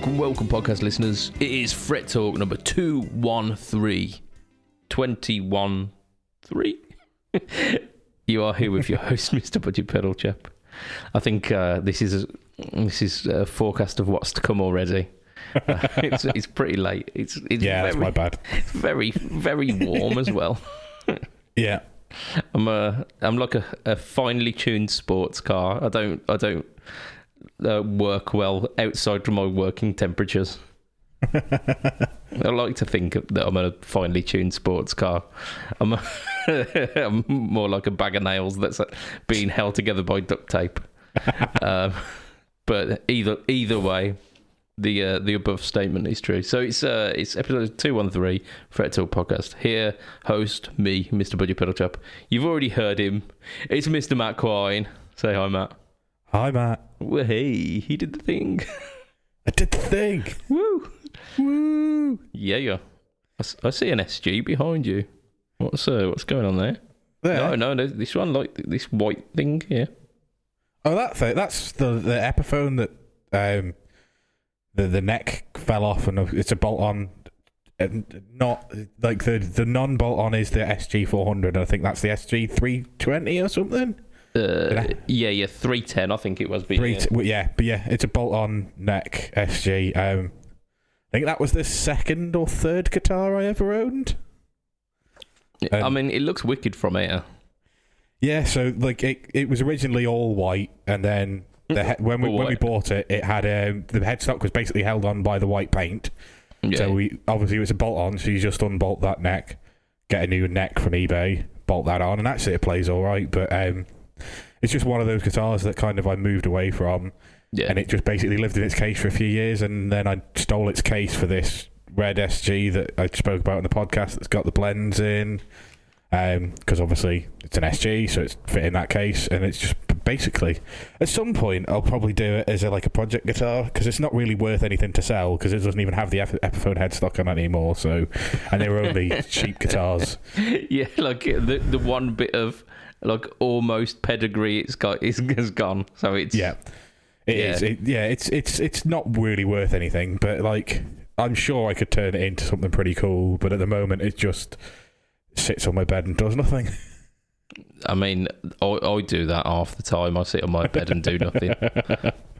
Welcome, welcome, podcast listeners. It is Fret Talk number 213. 21 3. you are here with your host, Mr. Budget Pedal Chap. I think uh, this is this is a forecast of what's to come already. Uh, it's, it's pretty late. It's, it's Yeah, very, that's my bad. It's very, very warm as well. Yeah. I'm a, I'm like a, a finely tuned sports car. I don't, I don't uh, work well outside of my working temperatures. I like to think that I'm a finely tuned sports car. I'm, a, I'm more like a bag of nails that's being held together by duct tape. um, but either either way, the uh, the above statement is true. So it's uh, it's episode two one three Fret Talk podcast. Here, host me, Mr. Budget Pedal Chap. You've already heard him. It's Mr. Matt Quine. Say hi, Matt. Hi, Matt. Well, hey, he did the thing. I did the thing. Woo, Woo. yeah, yeah. I, I see an SG behind you. What's uh, what's going on there? There. No, no, no. This one, like this white thing here. Oh, that thing. That's the the Epiphone that um the the neck fell off and it's a bolt on. And not like the the non bolt on is the SG four hundred. I think that's the SG three twenty or something. Uh, yeah, yeah, three ten. I think it was. But Three, yeah. t- well, yeah, but yeah, it's a bolt on neck SG. Um, I think that was the second or third guitar I ever owned. I um, mean, it looks wicked from here. Yeah, so like it, it was originally all white, and then the he- when we All when we bought it, it had um, the headstock was basically held on by the white paint. Yeah. So we obviously it was a bolt on, so you just unbolt that neck, get a new neck from eBay, bolt that on, and actually it plays all right. But um, it's just one of those guitars that kind of I moved away from, yeah. and it just basically lived in its case for a few years, and then I stole its case for this red SG that I spoke about in the podcast that's got the blends in. Um, because obviously it's an SG, so it's fit in that case, and it's just basically at some point I'll probably do it as a, like a project guitar because it's not really worth anything to sell because it doesn't even have the Ep- Epiphone headstock on it anymore. So, and they were only cheap guitars. yeah, like uh, the the one bit of like almost pedigree it's got is has gone. So it's Yeah, it Yeah. is. It, yeah, it's it's it's not really worth anything, but like I'm sure I could turn it into something pretty cool. But at the moment, it just sits on my bed and does nothing. I mean, I, I do that half the time. I sit on my bed and do nothing.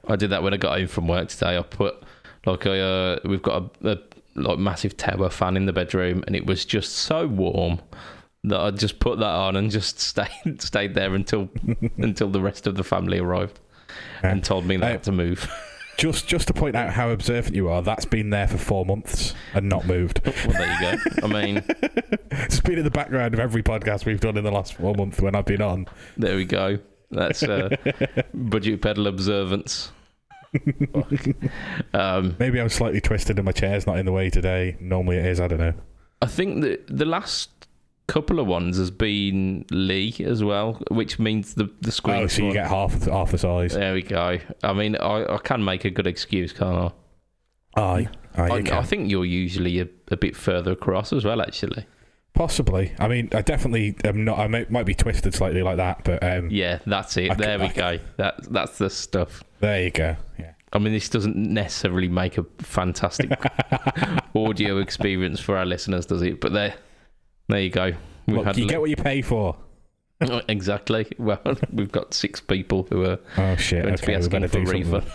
I did that when I got home from work today. I put like I uh, we've got a, a like massive tower fan in the bedroom, and it was just so warm that I just put that on and just stayed stayed there until until the rest of the family arrived and told me that had to move. Just just to point out how observant you are, that's been there for four months and not moved. well, there you go. I mean, it's been in the background of every podcast we've done in the last four months when I've been on. there we go. That's uh, budget pedal observance. um, Maybe I'm slightly twisted and my chair's not in the way today. Normally it is. I don't know. I think that the last couple of ones has been Lee as well, which means the the Oh, so you one- get half half the size. There we go. I mean, I, I can make a good excuse, can't Aye, I? aye, I. I think you're usually a, a bit further across as well, actually. Possibly. I mean, I definitely am not. I might, might be twisted slightly like that, but um, Yeah, that's it. I c- there we I c- go. That that's the stuff. there you go. Yeah. I mean, this doesn't necessarily make a fantastic audio experience for our listeners, does it? But there, there you go. We've Look, you get what you pay for. exactly. Well, we've got six people who are Oh shit! going to be Okay, we asking better for do something.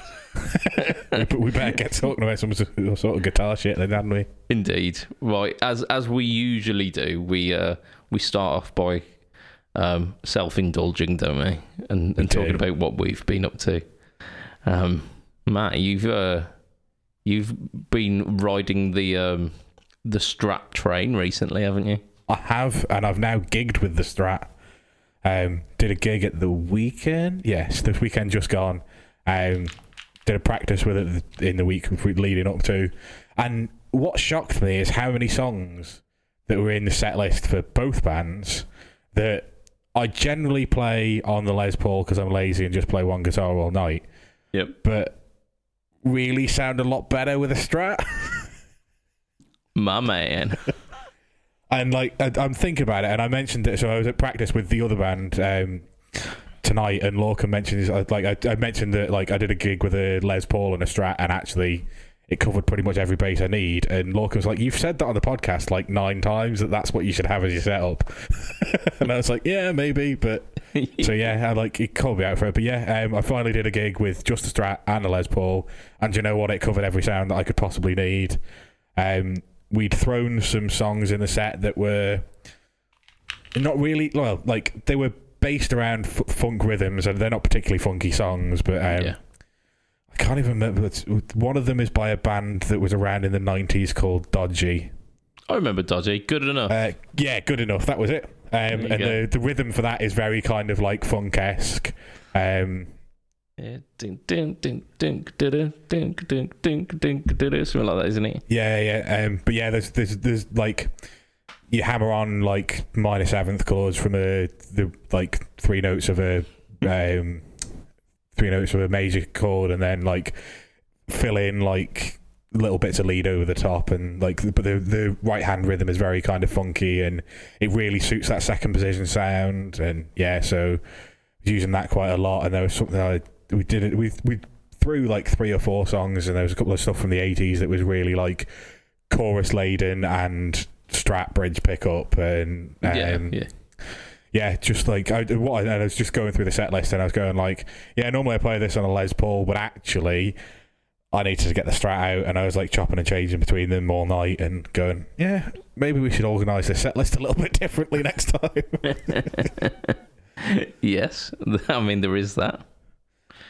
we we better get talking about some sort of guitar shit then, hadn't we? Indeed. Right. As as we usually do, we uh we start off by um self indulging, don't we? And and do. talking about what we've been up to. Um Matt, you've uh you've been riding the um the Strat train recently, haven't you? I have, and I've now gigged with the Strat. Um, did a gig at the weekend. Yes, the weekend just gone. Um, did a practice with it in the week leading up to, and what shocked me is how many songs that were in the set list for both bands that I generally play on the Les Paul because I'm lazy and just play one guitar all night. Yep. But really sound a lot better with a Strat. My man. And like I, I'm thinking about it, and I mentioned it. So I was at practice with the other band um, tonight, and Lorcan mentioned like I, I mentioned that like I did a gig with a Les Paul and a Strat, and actually it covered pretty much every base I need. And Lorcan was like, "You've said that on the podcast like nine times that that's what you should have as your setup." and I was like, "Yeah, maybe," but so yeah, I like it called me out for it. But yeah, um, I finally did a gig with just a Strat and a Les Paul, and you know what? It covered every sound that I could possibly need. Um, we'd thrown some songs in the set that were not really well, like they were based around f- funk rhythms, and they're not particularly funky songs, but um, yeah. I can't even remember. One of them is by a band that was around in the '90s called Dodgy. I remember Dodgy. Good enough. Uh, yeah, good enough. That was it. Um, and go. the, the rhythm for that is very kind of like funk esque. Um, something like that, isn't it? yeah, yeah. Um, but yeah, there's there's there's like you hammer on like minor seventh chords from a the like three notes of a um, three notes of a major chord, and then like fill in like little bits of lead over the top, and like but the the right hand rhythm is very kind of funky, and it really suits that second position sound, and yeah, so using that quite a lot, and there was something I we did it we we threw like three or four songs, and there was a couple of stuff from the eighties that was really like chorus laden and strat bridge pickup and um, yeah, yeah. yeah, just like I, what I, and I was just going through the set list and I was going like, yeah, normally I play this on a Les Paul, but actually I needed to get the Strat out, and I was like chopping and changing between them all night and going, yeah, maybe we should organise the set list a little bit differently next time. yes, I mean there is that.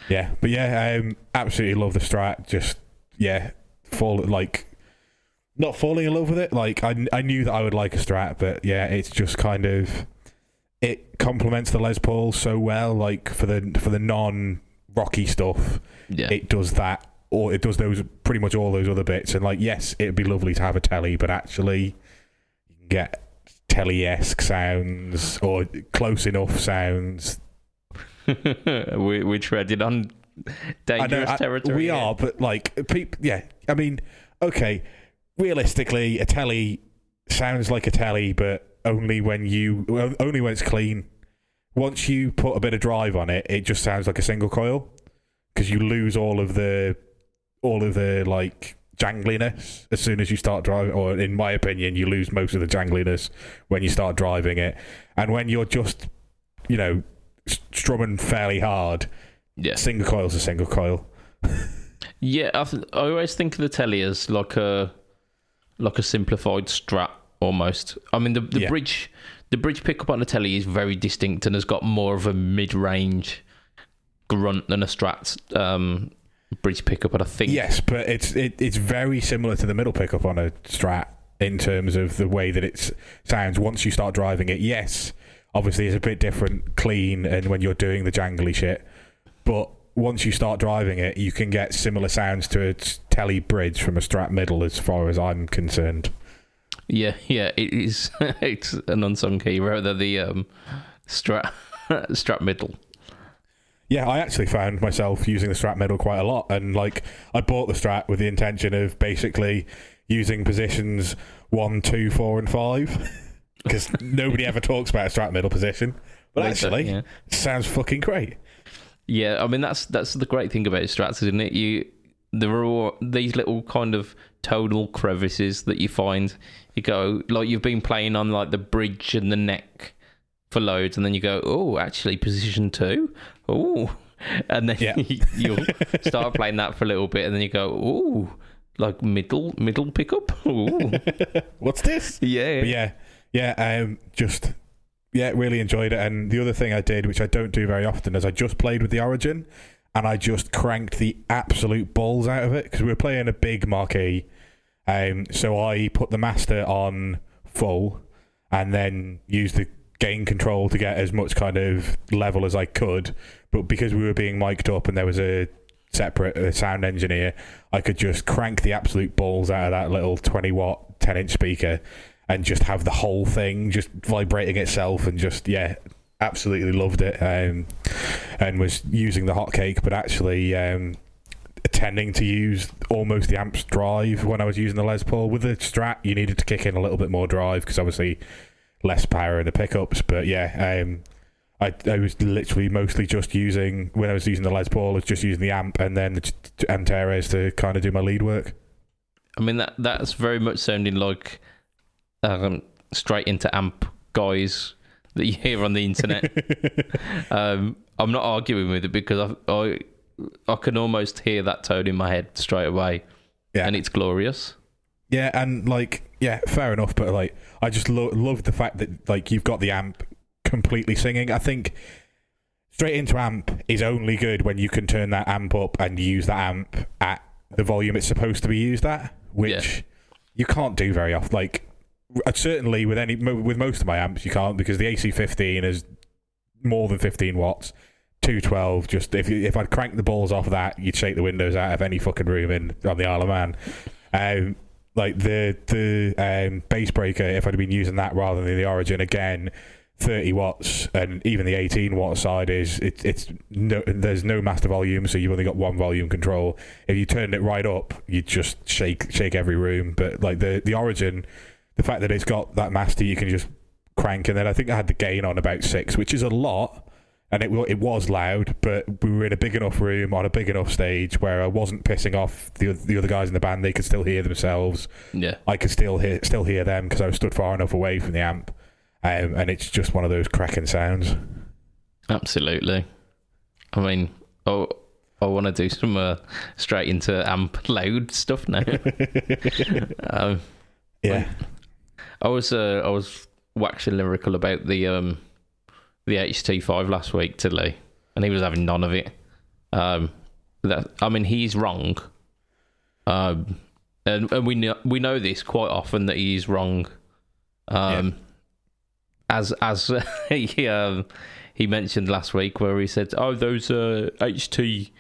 Yeah, but yeah, um, absolutely love the Strat. Just yeah, fall like not falling in love with it. Like I, I knew that I would like a Strat, but yeah, it's just kind of it complements the Les Paul so well. Like for the for the non rocky stuff, Yeah, it does that or it does those pretty much all those other bits and like yes it'd be lovely to have a telly but actually you can get telly-esque sounds or close enough sounds we we're treading on I dangerous I- territory. we are but like peop yeah i mean okay realistically a telly sounds like a telly but only when you only when it's clean once you put a bit of drive on it it just sounds like a single coil because you lose all of the all of the like jangliness as soon as you start driving or in my opinion you lose most of the jangliness when you start driving it and when you're just you know strumming fairly hard Yeah, single coil's a single coil yeah. I, th- I always think of the telly as like a like a simplified Strat almost. I mean the the Yeah. bridge the bridge pickup on the telly is very distinct and has got more of a mid range grunt than a Strat um, bridge pickup. But I think Yes, but it's it, it's very similar to the middle pickup on a Strat in terms of the way that it sounds once you start driving it. Yes, obviously it's a bit different, clean, and when you're doing the jangly shit. But once you start driving it, you can get similar sounds to a telly bridge from a Strat middle, as far as I'm concerned. Yeah, yeah, it is. it's an unsung key They're the um, Strat Strat middle. Yeah, I actually found myself using the Strat middle quite a lot, and like I bought the Strat with the intention of basically using positions one, two, four, and five, because nobody ever talks about a Strat middle position. But actually, yeah. sounds fucking great. Yeah, I mean that's that's the great thing about strats, isn't it? You there are all these little kind of tonal crevices that you find. You go like you've been playing on like the bridge and the neck for loads, and then you go, oh, actually position two, oh, and then Yeah. you'll start playing that for a little bit, and then you go, oh, like middle middle pickup, oh, What's this? yeah, But yeah, yeah, um, just yeah, really enjoyed it. And the other thing I did, which I don't do very often, is I just played with the Origin, and I just cranked the absolute balls out of it because we were playing a big marquee. Um, so I put the master on full, and then used the gain control to get as much kind of level as I could. But because we were being mic'd up and there was a separate uh, sound engineer, I could just crank the absolute balls out of that little 20 watt 10 inch speaker and just have the whole thing just vibrating itself and just, yeah, absolutely loved it. Um, and was using the hotcake, but actually um, tending to use almost the amps drive when I was using the Les Paul. With the Strat, you needed to kick in a little bit more drive because obviously less power in the pickups. But yeah, um, I, I was literally mostly just using when I was using the Les Paul, I was just using the amp and then the Antares to kind of do my lead work. I mean that that's very much sounding like um, straight into amp guys that you hear on the internet. um, I'm not arguing with it because I, I I can almost hear that tone in my head straight away, Yeah. and it's glorious. Yeah, and like, yeah, fair enough. But like, I just lo- love the fact that like you've got the amp completely singing. I think straight into amp is only good when you can turn that amp up and use that amp at the volume it's supposed to be used at, which Yeah. you can't do very often. Like, certainly with any with most of my amps, you can't because the AC15 is more than 15 watts. 212 just if if I'd crank the balls off that you'd shake the windows out of any fucking room in on the Isle of Man. Um, like the the um, Bassbreaker if I'd been using that rather than the Origin again 30 watts and even the 18 watt side is it, it's no there's no master volume so you've only got one volume control. If you turned it right up you'd just shake shake every room. But like the the Origin the fact that it's got that master you can just crank and then I think I had the gain on about six which is a lot and it it was loud, but we were in a big enough room on a big enough stage where I wasn't pissing off the the other guys in the band. They could still hear themselves. Yeah, I could still hear still hear them because I was stood far enough away from the amp, um, and it's just one of those cracking sounds. absolutely. I mean, oh, I want to do some uh, straight into amp loud stuff now. um, Yeah, I was uh, I was waxing lyrical about the um the HT5 last week to Lee, and he was having none of it. Um, that I mean, he's wrong. Um, and and we know we know this quite often that he's wrong. Um, as as he um, he mentioned last week where he said, "Oh, those uh, HT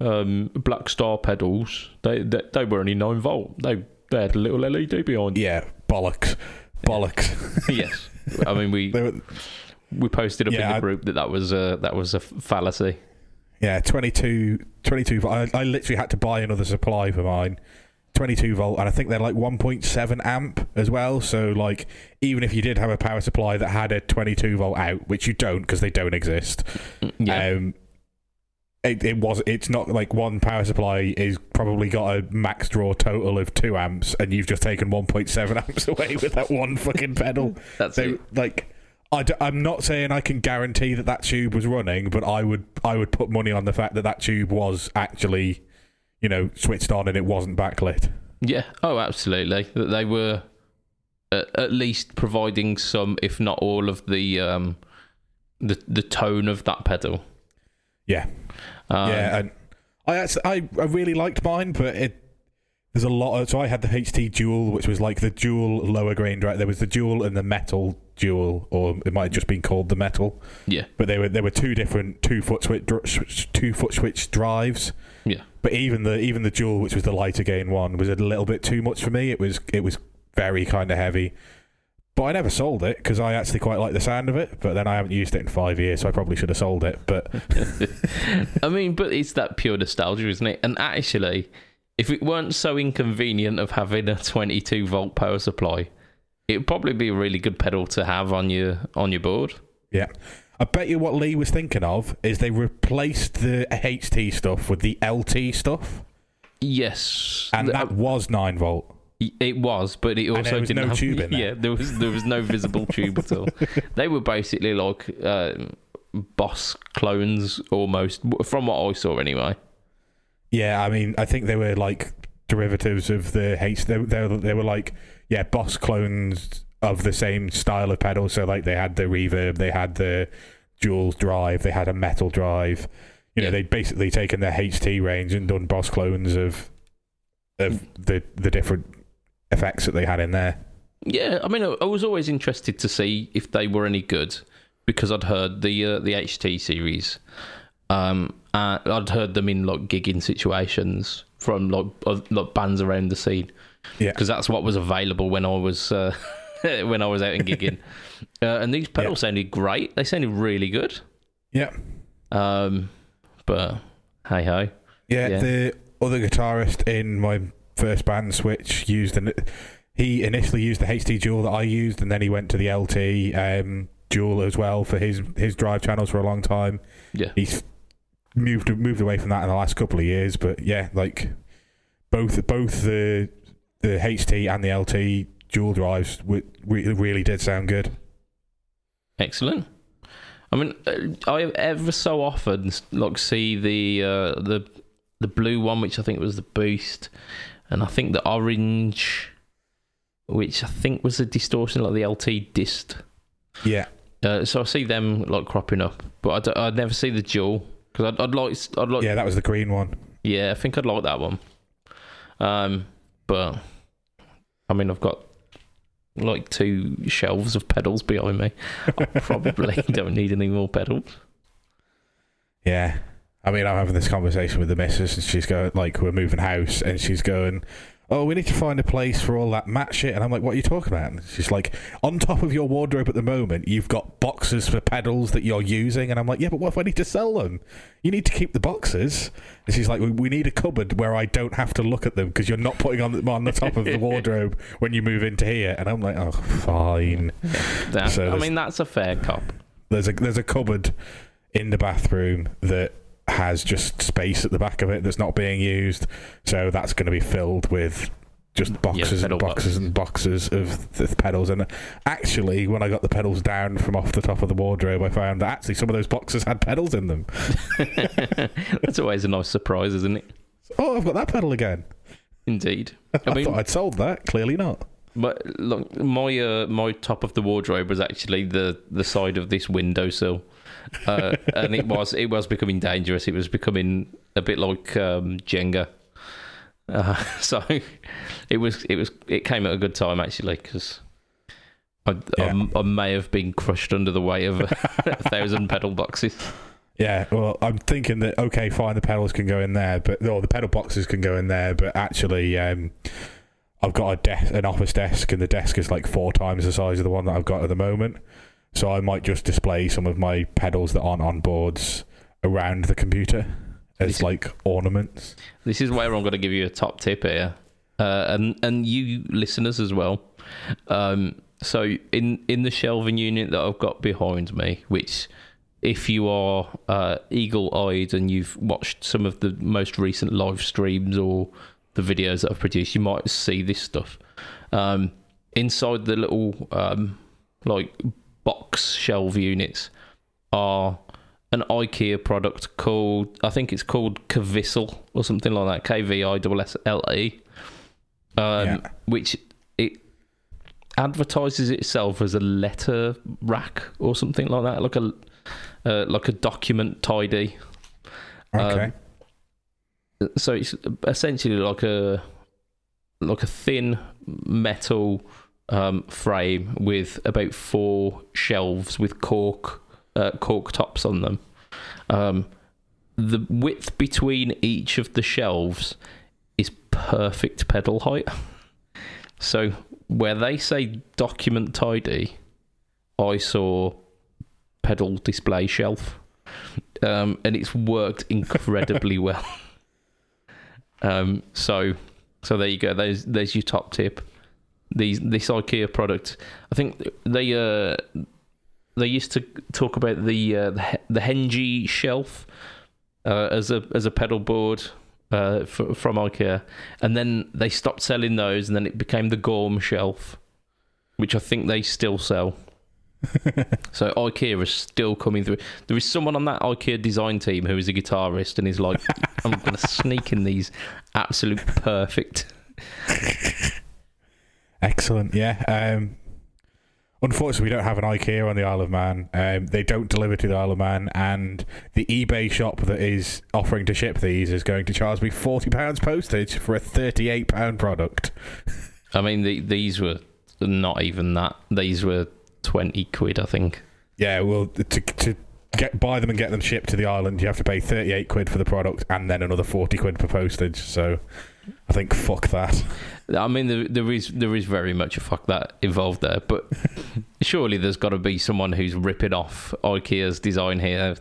um, Blackstar pedals, they, they they were only nine volt. They they had a little LED behind." yeah, bollocks, bollocks. yes, I mean we were- we posted up Yeah, in the group that that was a that was a fallacy. yeah, 22, 22 volt. I, I literally had to buy another supply for mine. 22 volt, and I think they're like 1.7 amp as well. So, like, even if you did have a power supply that had a 22 volt out, which you don't because they don't exist, Yeah, Um, it, it was. It's not like one power supply is probably got a max draw total of two amps, and you've just taken one point seven amps away with that one fucking pedal. that's So it. like, I d- I'm not saying I can guarantee that that tube was running, but I would I would put money on the fact that that tube was actually, you know, switched on and it wasn't backlit. Yeah. Oh, absolutely. That they were at, at least providing some, if not all, of the um the the tone of that pedal. Yeah, Um, yeah, and I actually I, I really liked mine, but it there's a lot of so I had the HT Dual, which was like the dual lower grain drive. There was the dual and the metal dual, or it might have just been called the metal. Yeah. But they were there were two different two foot switch switch- two foot switch drives. Yeah. But even the even the dual, which was the lighter gain one, was a little bit too much for me. It was it was very kind of heavy. But I never sold it because I actually quite like the sound of it. But then I haven't used it in five years, so I probably should have sold it. But I mean, but it's that pure nostalgia, isn't it? And actually, if it weren't so inconvenient of having a 22 volt power supply, it'd probably be a really good pedal to have on your on your board. Yeah. I bet you what Lee was thinking of is they replaced the HT stuff with the LT stuff, Yes, and that uh, was nine volt. It was, but it also didn't no have tube in there. Yeah, there was there was no visible tube at all. They were basically like um, Boss clones almost, from what I saw anyway. Yeah, I mean, I think they were like derivatives of the H. They, they, they were like, yeah, Boss clones of the same style of pedal. So, like, they had the reverb, they had the dual drive, they had a metal drive. You know, Yeah. they'd basically taken their HT range and done Boss clones of of the the different effects that they had in there. Yeah, I mean, I, was always interested to see if they were any good because I'd heard the uh, the HT series. Um, and I'd heard them in like gigging situations from like oth- like bands around the scene. Yeah. because that's what was available when I was uh, when I was out and gigging. uh, and these pedals sounded great. They sounded really good. Yeah. Um, but hey ho, Yeah, Yeah. the other guitarist in my first band, Switch, used an. He initially used the HT Dual that I used, and then he went to the LT um, Dual as well for his his drive channels for a long time. yeah, He's moved moved away from that in the last couple of years, but yeah, like both both the the HT and the LT dual drives w- re- really did sound good. Excellent. I mean, uh, I ever so often like see the uh, the the blue one, which I think was the boost, and I think the orange, which I think was a distortion, like the LT dist. Yeah, Uh, so I see them like cropping up, but I would never see the dual because I'd, I'd like I'd like yeah, that was the green one. Yeah, I think I'd like that one. Um, but I mean, I've got like two shelves of pedals behind me. I probably don't need any more pedals. Yeah. I mean, I'm having this conversation with the missus, and she's going like, we're moving house, and she's going, "Oh, we need to find a place for all that mat shit." And I'm like, "What are you talking about?" And she's like, "On top of your wardrobe at the moment, you've got boxes for pedals that you're using." And I'm like, "Yeah, but what if I need to sell them? You need to keep the boxes." And she's like, "We, we need a cupboard where I don't have to look at them because you're not putting on them on the top of the wardrobe when you move into here." And I'm like, "Oh, fine." That- So I mean, that's a fair cop. There's a there's a cupboard in the bathroom that has just space at the back of it that's not being used. So that's going to be filled with just boxes pedal and boxes and boxes of the pedals. And actually, when I got the pedals down from off the top of the wardrobe, I found that actually some of those boxes had pedals in them. that's always a nice surprise, isn't it? Oh, I've got that pedal again. Indeed. I, I mean, thought I'd sold that. Clearly not. but look, my uh, my top of the wardrobe was actually the the side of this windowsill. Uh, and it was it was becoming dangerous. It was becoming a bit like um, Jenga. Uh, so it was it was it came at a good time actually because I, Yeah. I, I may have been crushed under the weight of a thousand pedal boxes. Yeah, well, I'm thinking that okay, fine, the pedals can go in there, but or the pedal boxes can go in there, but actually, um, I've got a desk, an office desk, and the desk is like four times the size of the one that I've got at the moment. So I might just display some of my pedals that aren't on boards around the computer as This- like ornaments. This is where I'm going to give you a top tip here, uh, and and you listeners as well. Um, so in in the shelving unit that I've got behind me, which if you are uh, eagle-eyed and you've watched some of the most recent live streams or the videos that I've produced, you might see this stuff. Um, inside the little um, like box shelf units are an IKEA product called I think it's called Kavissel or something like that. K V I S S L E. Um, Yeah. which it advertises itself as a letter rack or something like that, like a uh, like a document tidy. Okay. Um, so it's essentially like a like a thin metal um, frame with about four shelves with cork uh, cork tops on them. Um, the width between each of the shelves is perfect pedal height. So where they say document tidy, I saw pedal display shelf, um, and it's worked incredibly well. Um, so, so there you go. There's there's your top tip. These this IKEA product. I think they uh they used to talk about the uh, the, He- the Hejne shelf uh, as a as a pedal board uh, f- from IKEA, and then they stopped selling those, and then it became the Gorm shelf, which I think they still sell. so IKEA is still coming through. There is someone on that IKEA design team who is a guitarist and is like, I'm going to sneak in these absolute perfect. Excellent. Yeah. Um, unfortunately, we don't have an IKEA on the Isle of Man. Um, they don't deliver to the Isle of Man, and the eBay shop that is offering to ship these is going to charge me forty pounds postage for a thirty-eight pound product. I mean, the, these were not even that. These were 20 quid, I think. Yeah. Well, to to get buy them and get them shipped to the island, you have to pay thirty-eight quid for the product, and then another forty quid for postage. So, I think fuck that. I mean, there, there is there is very much a fuck that involved there, but surely there's got to be someone who's ripping off IKEA's design here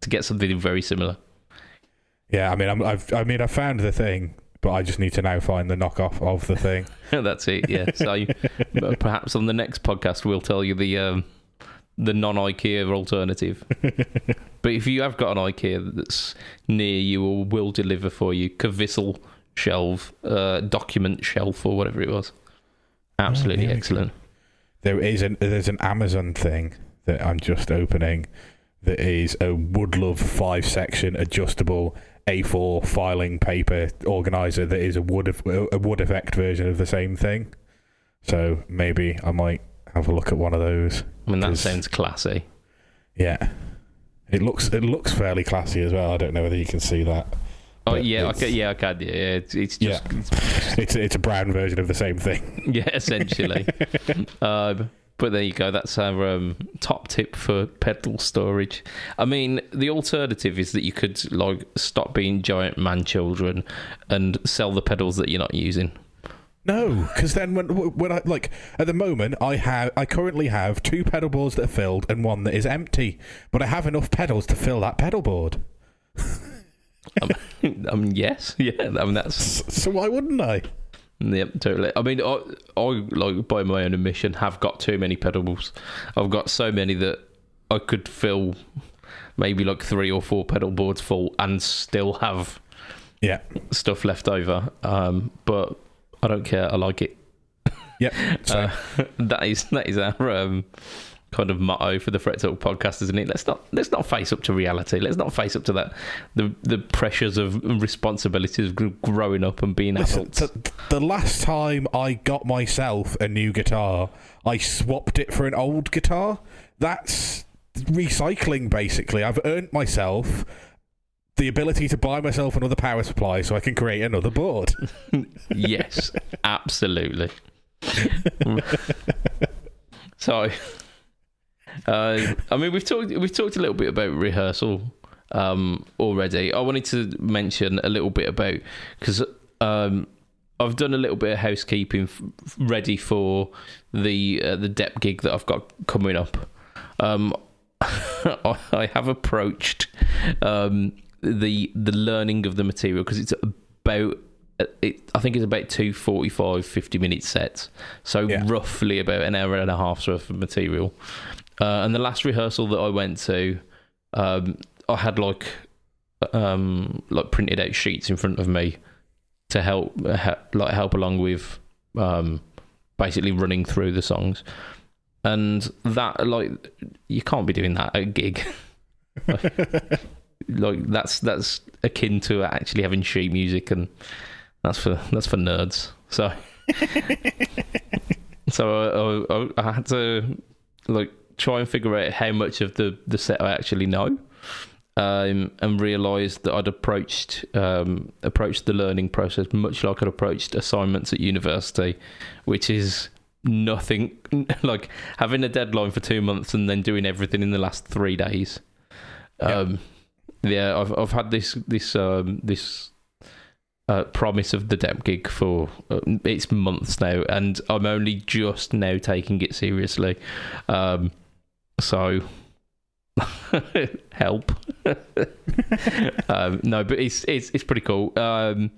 to get something very similar. Yeah. I mean, I'm, I've I mean, I found the thing. But I just need to now find the knockoff of the thing. That's it. Yeah. So but perhaps on the next podcast we'll tell you the um, the non IKEA alternative. but if you have got an IKEA that's near you or will deliver for you, Kavissel shelf, uh, document shelf, or whatever it was. Absolutely yeah, excellent. There is an there's an Amazon thing that I'm just opening that is a Woodlove five section adjustable A4 filing paper organizer that is a wood a wood effect version of the same thing. So maybe I might have a look at one of those. I mean, that sounds classy. Yeah. It looks it looks fairly classy as well. I don't know whether you can see that. Oh yeah, I it's- yeah, I can. Yeah, it's, it's Yeah. just It's it's a brown version of the same thing. yeah, essentially. um, but there you go. That's our um, top tip for pedal storage. I mean, the alternative is that you could like stop being giant man children and sell the pedals that you're not using. No, because then when when I like at the moment I have I currently have two pedal boards that are filled and one that is empty, but I have enough pedals to fill that pedal board. I mean, yes, yeah. I mean, that's So why wouldn't I? Yep, totally. I mean, I, I like by my own admission have got too many pedals. I've got so many that I could fill maybe like three or four pedal boards full and still have Yeah, stuff left over. Um, but I don't care. I like it. yeah. So Uh, that is that is our um, kind of motto for the Fret Talk podcast, isn't it? Let's not let's not face up to reality. Let's not face up to that the the pressures of responsibilities of growing up and being listen, adults. t- the last time I got myself a new guitar, I swapped it for an old guitar. That's recycling, basically. I've earned myself the ability to buy myself another power supply so I can create another board. yes, absolutely. so, uh, I mean, we've talked we've talked a little bit about rehearsal um, already. I wanted to mention a little bit about because um, I've done a little bit of housekeeping f- ready for the uh, the depth gig that I've got coming up. Um, I have approached um, the the learning of the material because it's about it, I think it's about two 45 50 minute sets so Yeah. roughly about an hour and a half's worth of material uh, and the last rehearsal that I went to um, I had like um, like printed out sheets in front of me to help he- like help along with um, basically running through the songs. And that like you can't be doing that at a gig. Like that's that's akin to actually having sheet music and that's for that's for nerds. So so I, I, I had to like try and figure out how much of the the set I actually know um, and realised that I'd approached um, approached the learning process much like I'd approached assignments at university, which is nothing like having a deadline for two months and then doing everything in the last three days. Yeah. Um, yeah, I've I've had this this um, this uh, promise of the dep gig for uh, it's months now, and I'm only just now taking it seriously. Um, so help. um, no, but it's it's it's pretty cool. Um,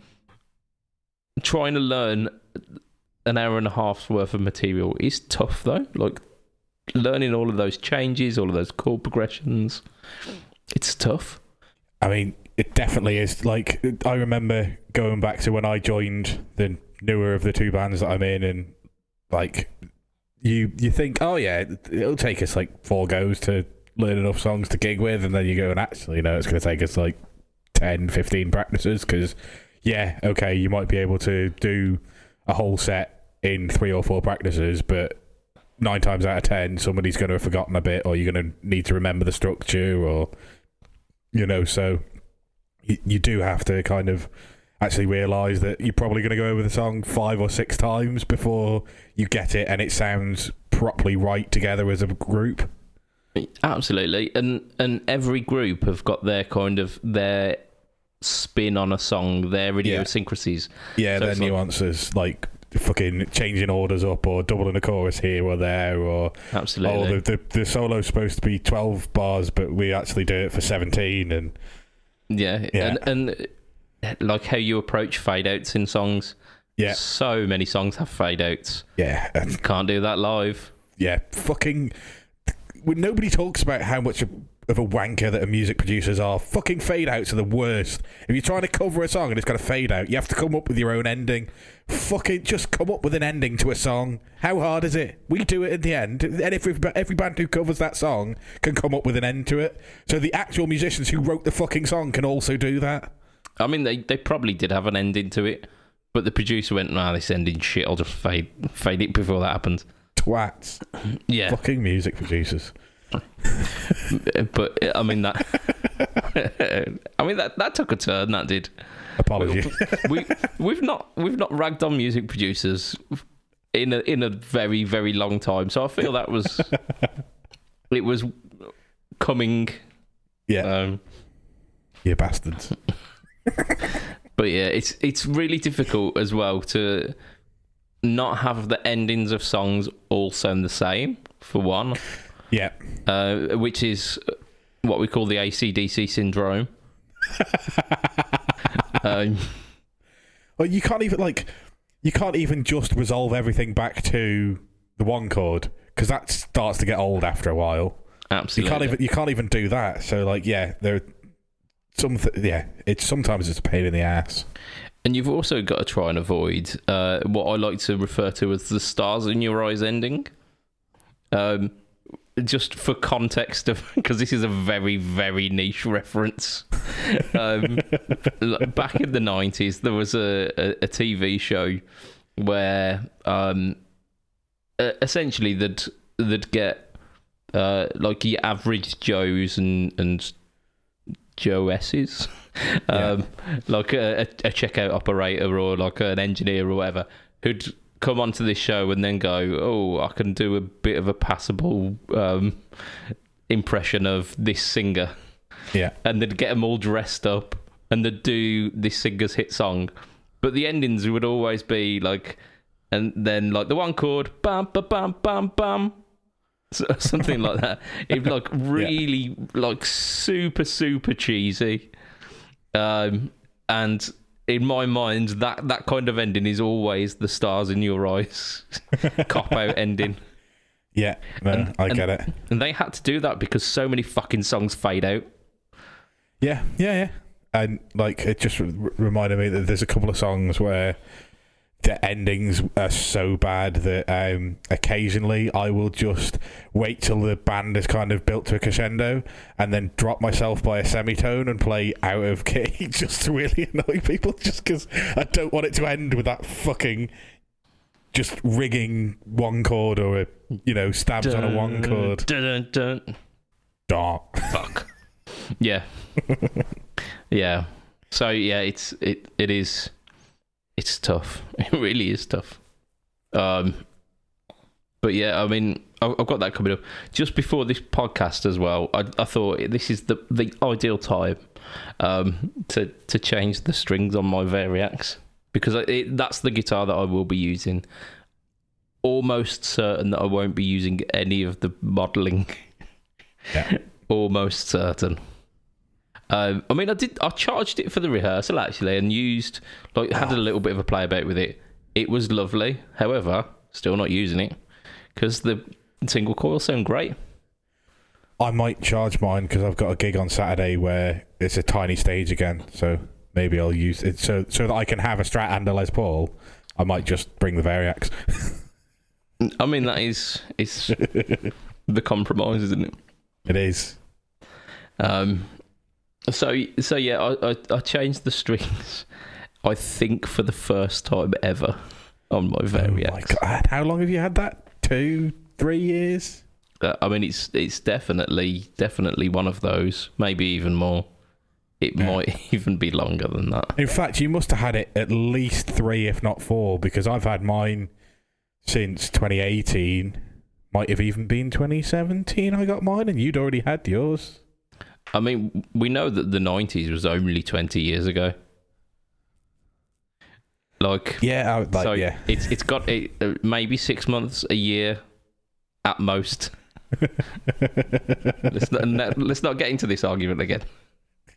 trying to learn an hour and a half's worth of material is tough though. Like learning all of those changes, all of those chord progressions, it's tough. I mean, it definitely is. Like, I remember going back to when I joined the newer of the two bands that I'm in, and like, you you think, oh yeah, it'll take us like four goes to learn enough songs to gig with, and then you go and actually, no, it's going to take us like 10, 15 practices because, yeah, okay, you might be able to do a whole set in three or four practices, but nine times out of ten, somebody's going to have forgotten a bit, or you're going to need to remember the structure, or you know, so you, you do have to kind of actually realize that you're probably going to go over the song five or six times before you get it and it sounds properly right together as a group. Absolutely, and and every group have got their kind of their spin on a song, their idiosyncrasies. Yeah, So their it's like- nuances like fucking changing orders up or doubling a chorus here or there or oh, Absolutely. oh the, the the solo's supposed to be 12 bars but we actually do it for 17 and Yeah, Yeah. and and like how you approach fade outs in songs. yeah So many songs have fade outs. yeah and Can't do that live. yeah fucking when nobody talks about how much of a wanker that a music producers are. Fucking fade outs are the worst. If you're trying to cover a song and it's got a fade out, you have to come up with your own ending. Fucking just come up with an ending to a song. How hard is it? We do it in the end, and every every band who covers that song can come up with an end to it. So the actual musicians who wrote the fucking song can also do that. I mean, they, they probably did have an ending to it, but the producer went, "Nah, this ending shit. I'll just fade fade it before that happens." Twats. Yeah, Fucking music producers. but I mean that. I mean that that took a turn. That did. Apologies. we we've not we've not ragged on music producers in a in a very very long time. So I feel that was it was coming. yeah, Um, you bastards. But yeah, it's it's really difficult as well to not have the endings of songs all sound the same. For one, Yeah. uh, which is what we call the AC/DC syndrome. um, Well, you can't even like you can't even just resolve everything back to the one chord because that starts to get old after a while. Absolutely. You can't even you can't even do that. So like, yeah, there. Some yeah, it's sometimes it's a pain in the ass. And you've also got to try and avoid uh, what I like to refer to as the stars in your eyes ending. Um, just for context of because this is a very very niche reference. um, back in the nineties, there was a, a, a TV show where um, essentially they'd they'd get uh, like your average Joes and and Joesses, um, like a, a a checkout operator or like an engineer or whatever, who'd come onto this show and then go, "Oh, I can do a bit of a passable um, impression of this singer," Yeah, and they'd get them all dressed up and they'd do this singer's hit song, but the endings would always be like, and then like the one chord, bam, bam, bam, bam, bam. So- Something like that. It like really like super super cheesy, um, and in my mind that that kind of ending is always the stars in your eyes cop out ending. yeah, no, And- I and- get it. And they had to do that because so many fucking songs fade out. Yeah, yeah, yeah. And like it just r- reminded me that there's a couple of songs where the endings are so bad that um, occasionally I will just wait till the band is kind of built to a crescendo and then drop myself by a semitone and play out of key just to really annoy people just because I don't want it to end with that fucking just rigging one chord or a you know stabs on a one chord. Dun, dun, dun. Dot. Fuck. yeah. yeah. So yeah, it's it it is it's tough. It really is tough. Um but yeah, I mean, I've got that coming up just before this podcast as well. I, I thought this is the the ideal time um, to to change the strings on my Variax because I, it, that's the guitar that I will be using. Almost certain that I won't be using any of the modelling. Yeah. Almost certain. Um, I mean, I did. I charged it for the rehearsal actually, and used like had a little bit of a play about with it. It was lovely. However, still not using it because the single coil sound great. I might charge mine because I've got a gig on Saturday where it's a tiny stage again. So maybe I'll use it so so that I can have a Strat and a Les Paul. I might just bring the Variax. I mean, that is it's the compromise, isn't it? It is. Um, so so yeah, I, I I changed the strings. I think for the first time ever on my Oh Variax. my god! How long have you had that? Two, three years? Uh, I mean, it's it's definitely definitely one of those. Maybe even more. It Yeah. might even be longer than that. In fact, you must have had it at least three, if not four, because I've had mine since 2018. Might have even been 2017. I got mine, and you'd already had yours. I mean, we know that the '90s was only 20 years ago. Like, Yeah, I, like so yeah. it's it's got it, maybe six months, a year, at most. let's not let's not get into this argument again.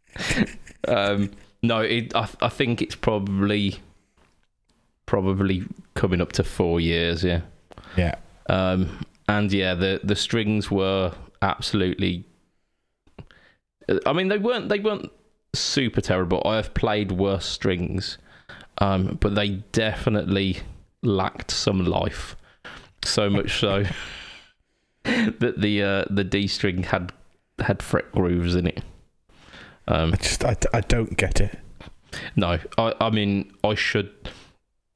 um, no, it, I I think it's probably probably coming up to four years. Yeah. Yeah. Um, and yeah, the the strings were absolutely I mean, they weren't they weren't super terrible. I have played worse strings, um, but they definitely lacked some life. So much so that the uh, the D string had had fret grooves in it. Um, I just I, I don't get it. no, I I mean I should,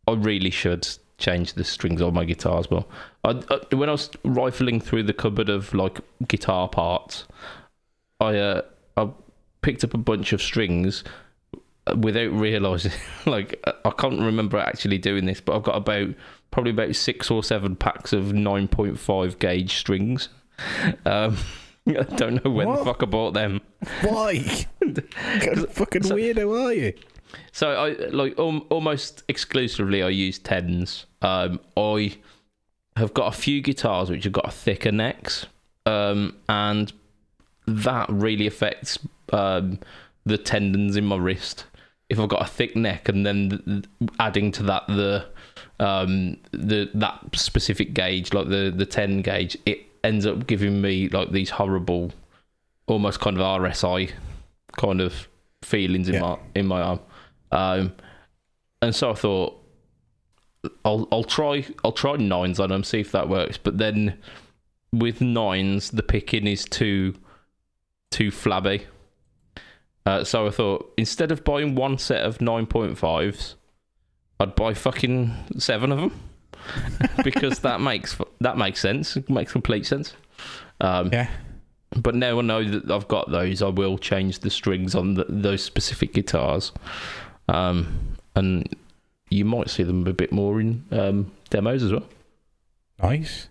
I really should change the strings on my guitars as well. I, I, when I was rifling through the cupboard of like guitar parts, I uh, I picked up a bunch of strings without realizing. like I can't remember actually doing this, but I've got about probably about six or seven packs of nine point five gauge strings. Um, I don't know when What? the fuck I bought them. Why? what kind of fucking So- weirdo are you? So I like um, almost exclusively I use tens. Um, I have got a few guitars which have got thicker necks, um, and that really affects um, the tendons in my wrist. If I've got a thick neck and then th- th- adding to that the um, the that specific gauge, like the the ten gauge, it ends up giving me like these horrible, almost kind of RSI kind of feelings in Yeah. my in my arm. Um, and so I thought, I'll I'll try I'll try nines on them, see if that works. But then with nines, the picking is too too flabby. Uh, so I thought instead of buying one set of nine point fives, I'd buy fucking seven of them because that makes that makes sense. It makes complete sense. Um, Yeah. but now I know that I've got those, I will change the strings on the, those specific guitars, um, and you might see them a bit more in um, demos as well. Nice.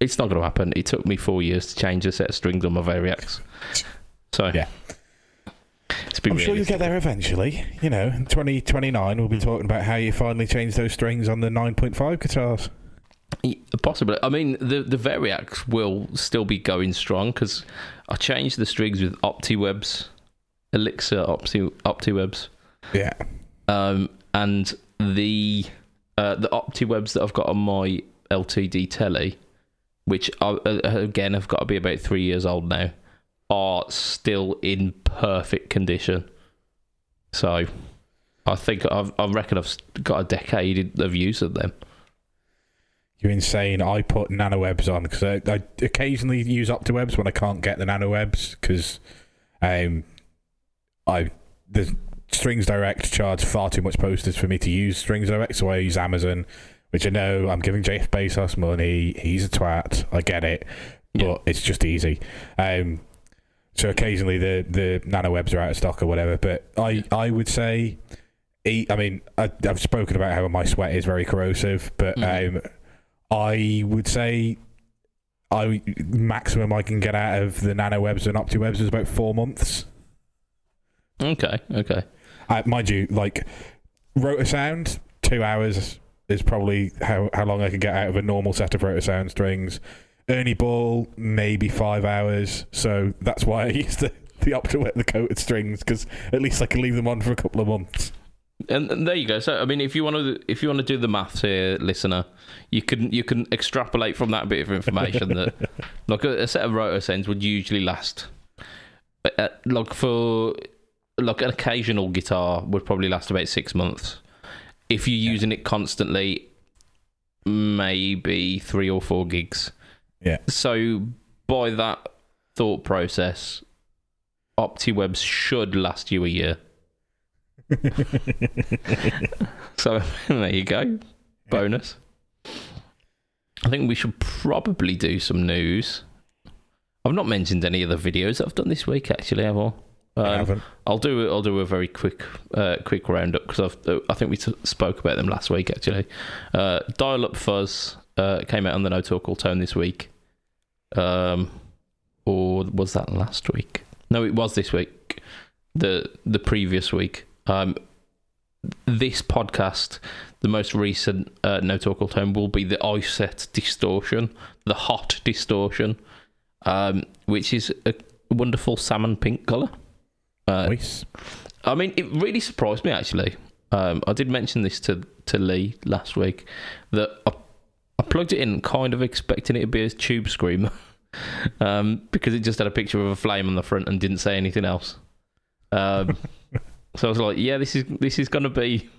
It's not going to happen. It took me four years to change a set of strings on my Variax, so Yeah. It's been I'm sure you'll get there eventually. You know, in 2029, we'll be talking about how you finally changed those strings on the 9.5 guitars. Possibly. I mean, the the Variax will still be going strong because I changed the strings with OptiWebs, Elixir Opti OptiWebs, Yeah. um, and the uh, the OptiWebs that I've got on my LTD telly, which are, uh, again have got to be about three years old now, are still in perfect condition. So, I think I've, I reckon I've got a decade of use of them. You're insane. I put nanowebs on because I, I occasionally use OptiWebs when I can't get the nanowebs because um, I the Strings Direct charge far too much postage for me to use Strings Direct, so I use Amazon, which I know I'm giving Jeff Bezos money. He's a twat. I get it, but Yeah. it's just easy. Um, so occasionally the the nanowebs are out of stock or whatever. But I I would say. I mean, I, I've spoken about how my sweat is very corrosive, but Mhm. um, I would say I maximum I can get out of the nanowebs and optiwebs is about four months. Okay, okay. Uh, mind you, like Rotosound, two hours is probably how, how long I could get out of a normal set of Rotosound strings. Ernie Ball, maybe five hours. So that's why I use the the optiweb, the coated strings, because at least I can leave them on for a couple of months. And, and there you go. So I mean, if you want to, if you want to do the maths here, listener, you can you can extrapolate from that bit of information that like a, a set of Rotosounds would usually last, uh, uh, like for like an occasional guitar would probably last about six months. If you're using it constantly, maybe three or four gigs. Yeah. So by that thought process, OptiWebs should last you a year. So there you go. Bonus. I think we should probably do some news. I've not mentioned any of the videos that I've done this week. Actually, have I? Um. I'll do I'll do a very quick uh, quick roundup because I've I think we t- spoke about them last week. Actually, uh, Dial Up Fuzz uh, came out on the No Talk All Tone this week. Um, or was that last week? No, it was this week. The the previous week. Um, this podcast, the most recent uh, No Talk All Tone, will be the offset distortion, the hot distortion, um, which is a wonderful salmon pink color. Uh, Nice. I mean, it really surprised me actually. Um, I did mention this to to Lee last week that I, I plugged it in, kind of expecting it to be a tube screamer, um, because it just had a picture of a flame on the front and didn't say anything else. Um, so I was like, yeah, this is this is gonna be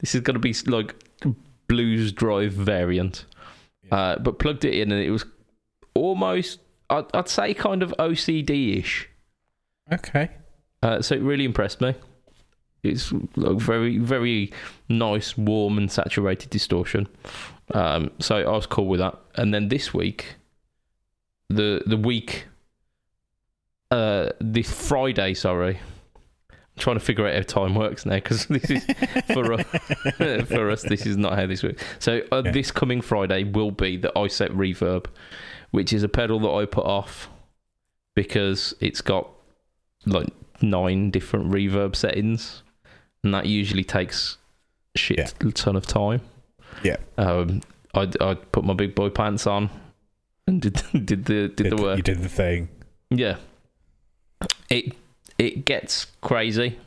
this is gonna be like blues drive variant. Uh, but plugged it in and it was almost I'd, I'd say kind of OCD ish. Okay. Uh, so it really impressed me. It's like very, very nice, warm, and saturated distortion. Um, so I was cool with that. And then this week, the the week, uh, this Friday, sorry, I'm trying to figure out how time works now because this is for us, for us. This is not how this works. So uh, this coming Friday will be the iSet Reverb, which is a pedal that I put off because it's got like nine different reverb settings, and that usually takes a shit Yeah. ton of time. Yeah. Um, I I put my big boy pants on and did did the did, the work. You did the thing. Yeah. It it gets crazy.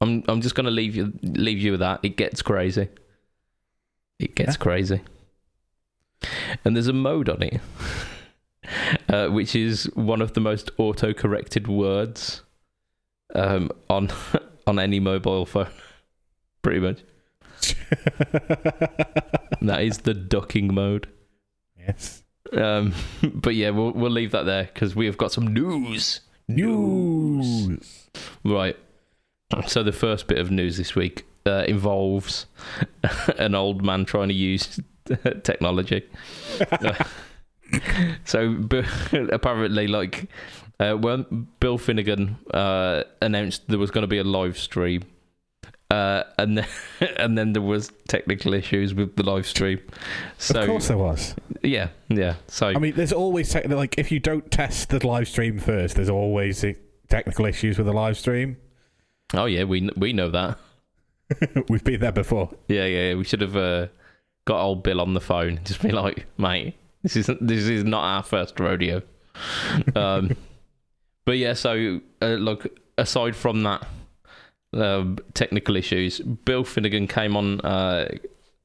I'm I'm just gonna leave you leave you with that. It gets crazy. It gets Yeah. crazy. And there's a mode on it, uh, which is one of the most auto-corrected words um, on on any mobile phone. Pretty much. That is the ducking mode. yes. Um, but yeah, we'll we'll leave that there because we have got some news. News. Right. So the first bit of news this week uh, involves an old man trying to use technology. so apparently, like uh, when Bill Finnegan uh, announced there was going to be a live stream. Uh, and then, and then there was technical issues with the live stream. So of course there was. yeah, yeah. So I mean, there's always tech like if you don't test the live stream first, there's always technical issues with the live stream. oh yeah, we we know that. We've been there before. Yeah, yeah, yeah. we should have uh, got old Bill on the phone. Just be like, mate, this is this is not our first rodeo. um, but yeah, so uh, look, aside from that um, technical issues, Bill Finnegan came on uh,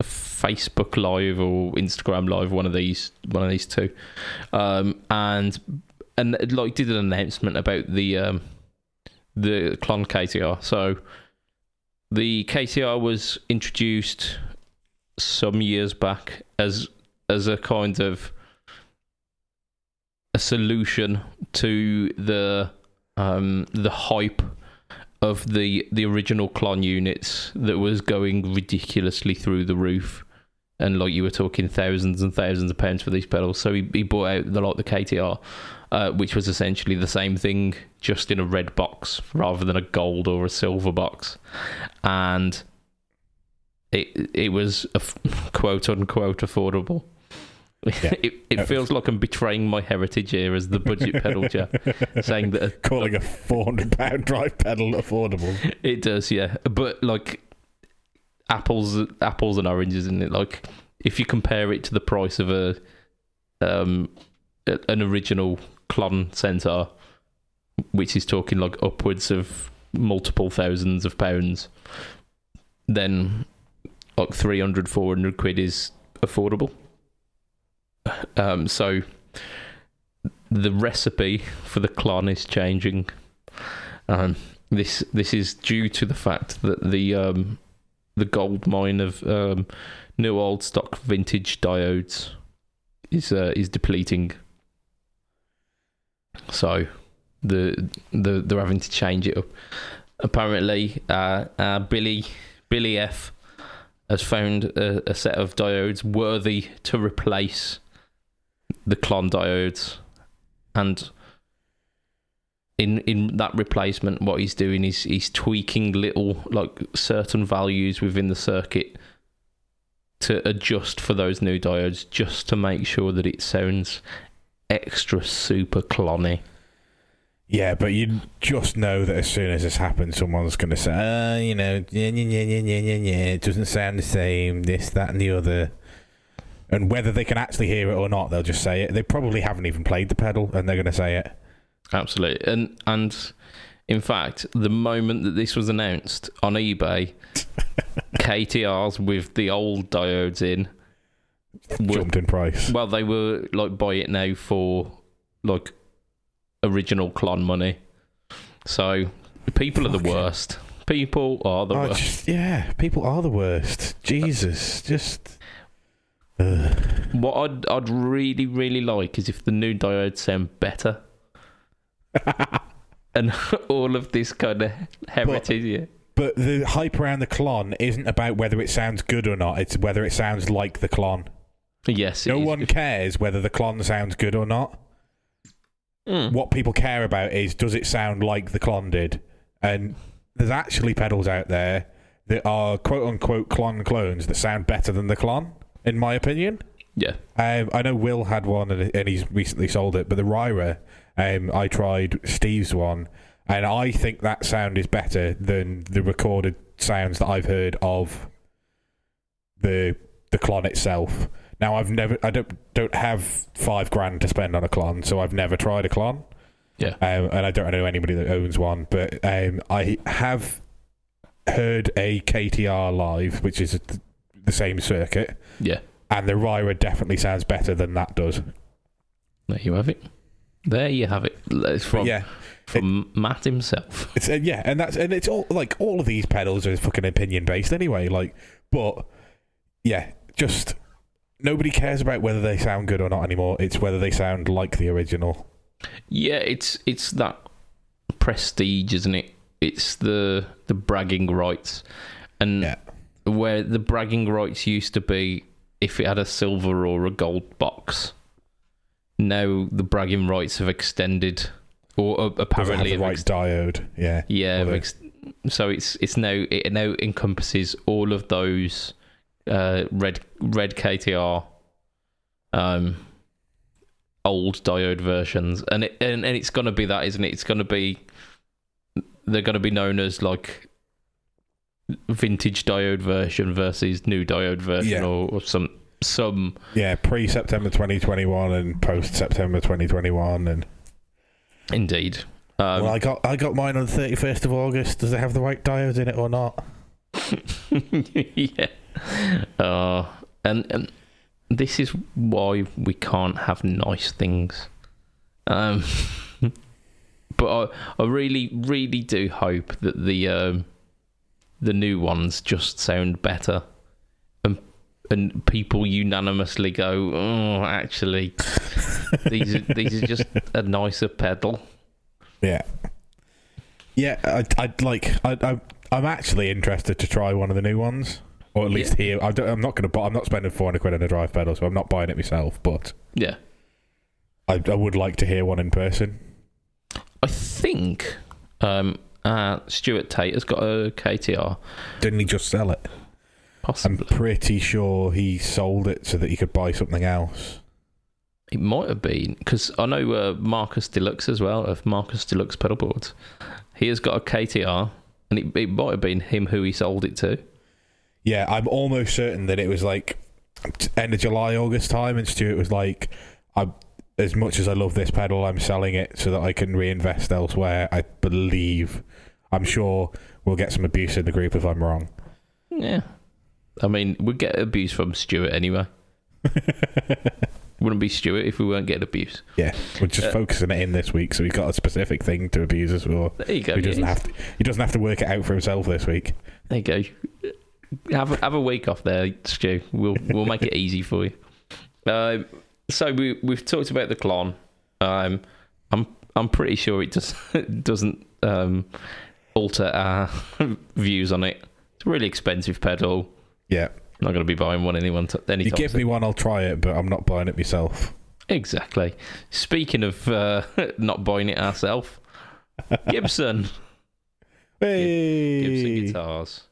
Facebook Live or Instagram Live, one of these, one of these two, um, and and like did an announcement about the um, the Klon KTR. So the KTR was introduced some years back as as a kind of a solution to the um, the hype of the the original Klon units that was going ridiculously through the roof. And like you were talking thousands and thousands of pounds for these pedals. So he, he bought out the like the KTR uh, which was essentially the same thing just in a red box rather than a gold or a silver box. And it it was a quote unquote affordable Yeah. it, it feels like I'm betraying my heritage here as the budget pedal chair, saying that a Calling a four hundred pound drive pedal affordable. It does, yeah. But like apples, apples and oranges, isn't it. Like if you compare it to the price of a um an original Klon Centaur, which is talking like upwards of multiple thousands of pounds, then like 300, 400 quid is affordable. Um, so the recipe for the Klon is changing. Um, this this is due to the fact that the um, the gold mine of um, new old stock vintage diodes is uh, is depleting. So the the they're having to change it up. Apparently, uh, uh, Billy Billy F has found a, a set of diodes worthy to replace the Klon diodes, and in in that replacement, what he's doing is he's tweaking little like certain values within the circuit to adjust for those new diodes, just to make sure that it sounds extra super clonny. Yeah, but you just know that as soon as this happens, someone's going to say, uh, you know, yeah, yeah, yeah, yeah, yeah, yeah, it doesn't sound the same, this, that, and the other. And whether they can actually hear it or not, they'll just say it. They probably haven't even played the pedal, and they're going to say it. Absolutely, and and in fact, the moment that this was announced on eBay, KTRs with the old diodes in were Jumped in price. Well, they were like buy it now for like original Klon money. So people are the worst. People are the I worst. just, yeah, people are the worst. Jesus, just. Ugh. What I'd I'd really really like is if the new diodes sound better. and all of this kind of heritage. yeah. But the hype around the Klon isn't about whether it sounds good or not. It's whether it sounds like the Klon. Yes, it No is. one cares whether the Klon sounds good or not. Mm. What people care about is does it sound like the Klon did? And there's actually pedals out there that are quote unquote Klon clones that sound better than the Klon, in my opinion. Yeah, Um, I know Will had one and, and he's recently sold it, but the Ryra, um, I tried Steve's one, and I think that sound is better than the recorded sounds that I've heard of the the Klon itself. Now I've never, I don't don't have five grand to spend on a Klon, so I've never tried a Klon. Yeah. um, and I don't know anybody that owns one, but um, I have heard a KTR live, which is the same circuit yeah. and the Ryra definitely sounds better than that does. There you have it. There you have it. It's from yeah, from Matt himself. it's uh, yeah, and that's and it's all like all of these pedals are fucking opinion based anyway. Like, but yeah, just nobody cares about whether they sound good or not anymore. It's whether they sound like the original. Yeah, it's it's that prestige, isn't it? It's the the bragging rights, and Yeah. Where the bragging rights used to be if it had a silver or a gold box. Now the bragging rights have extended, or uh, it have apparently the right ex- diode? Yeah, yeah, ex- so it's it's now it now encompasses all of those uh, red red KTR um old diode versions and it and, and it's gonna be that isn't it it's gonna be they're gonna be known as like vintage diode version versus new diode version Yeah. or, or some some yeah. Pre September 2021 and post September 2021, and indeed um, well, I got I got mine on the 31st of August. Does it have the right diodes in it or not? yeah. Uh, and and this is why we can't have nice things. Um, but I I really really do hope that the um, the new ones just sound better, and and people unanimously go, oh, actually, these are, these are just a nicer pedal. Yeah. Yeah, I'd, I'd like. I, I, I'm actually interested to try one of the new ones, or at least hear. I don't, I'm not going to buy. I'm not spending 400 quid on a drive pedal, so I'm not buying it myself. But Yeah. I, I would like to hear one in person. I think um, uh, Stuart Tate has got a KTR, Didn't he just sell it? Possibly. I'm pretty sure he sold it so that he could buy something else. It might have been because I know uh, Marcus Deluxe as well of Marcus Deluxe pedalboards. He has got a KTR, and it, it might have been him who he sold it to. Yeah, I'm almost certain that it was like end of July, August time, and Stuart was like, "I, as much as I love this pedal, I'm selling it so that I can reinvest elsewhere." I believe. I'm sure we'll get some abuse in the group if I'm wrong. Yeah, I mean we'd get abuse from Stuart anyway. Wouldn't be Stuart if we weren't getting abuse. Yeah, we're just Uh, focusing it in this week, so we've got a specific thing to abuse us for. There you go. He doesn't yeah. have to. He doesn't have to work it out for himself this week. There you go. Have a, have a week off there, Stu. We'll we'll make it easy for you. Um, so we we've talked about the Klon. Um, I'm I'm pretty sure it just doesn't um, alter our views on it. It's a really expensive pedal. Yeah, Not going to be buying one anyone t- you give soon. me one, I'll try it, but I'm not buying it myself. exactly. Speaking of uh, not buying it ourselves, Gibson. Hey, Gibson guitars.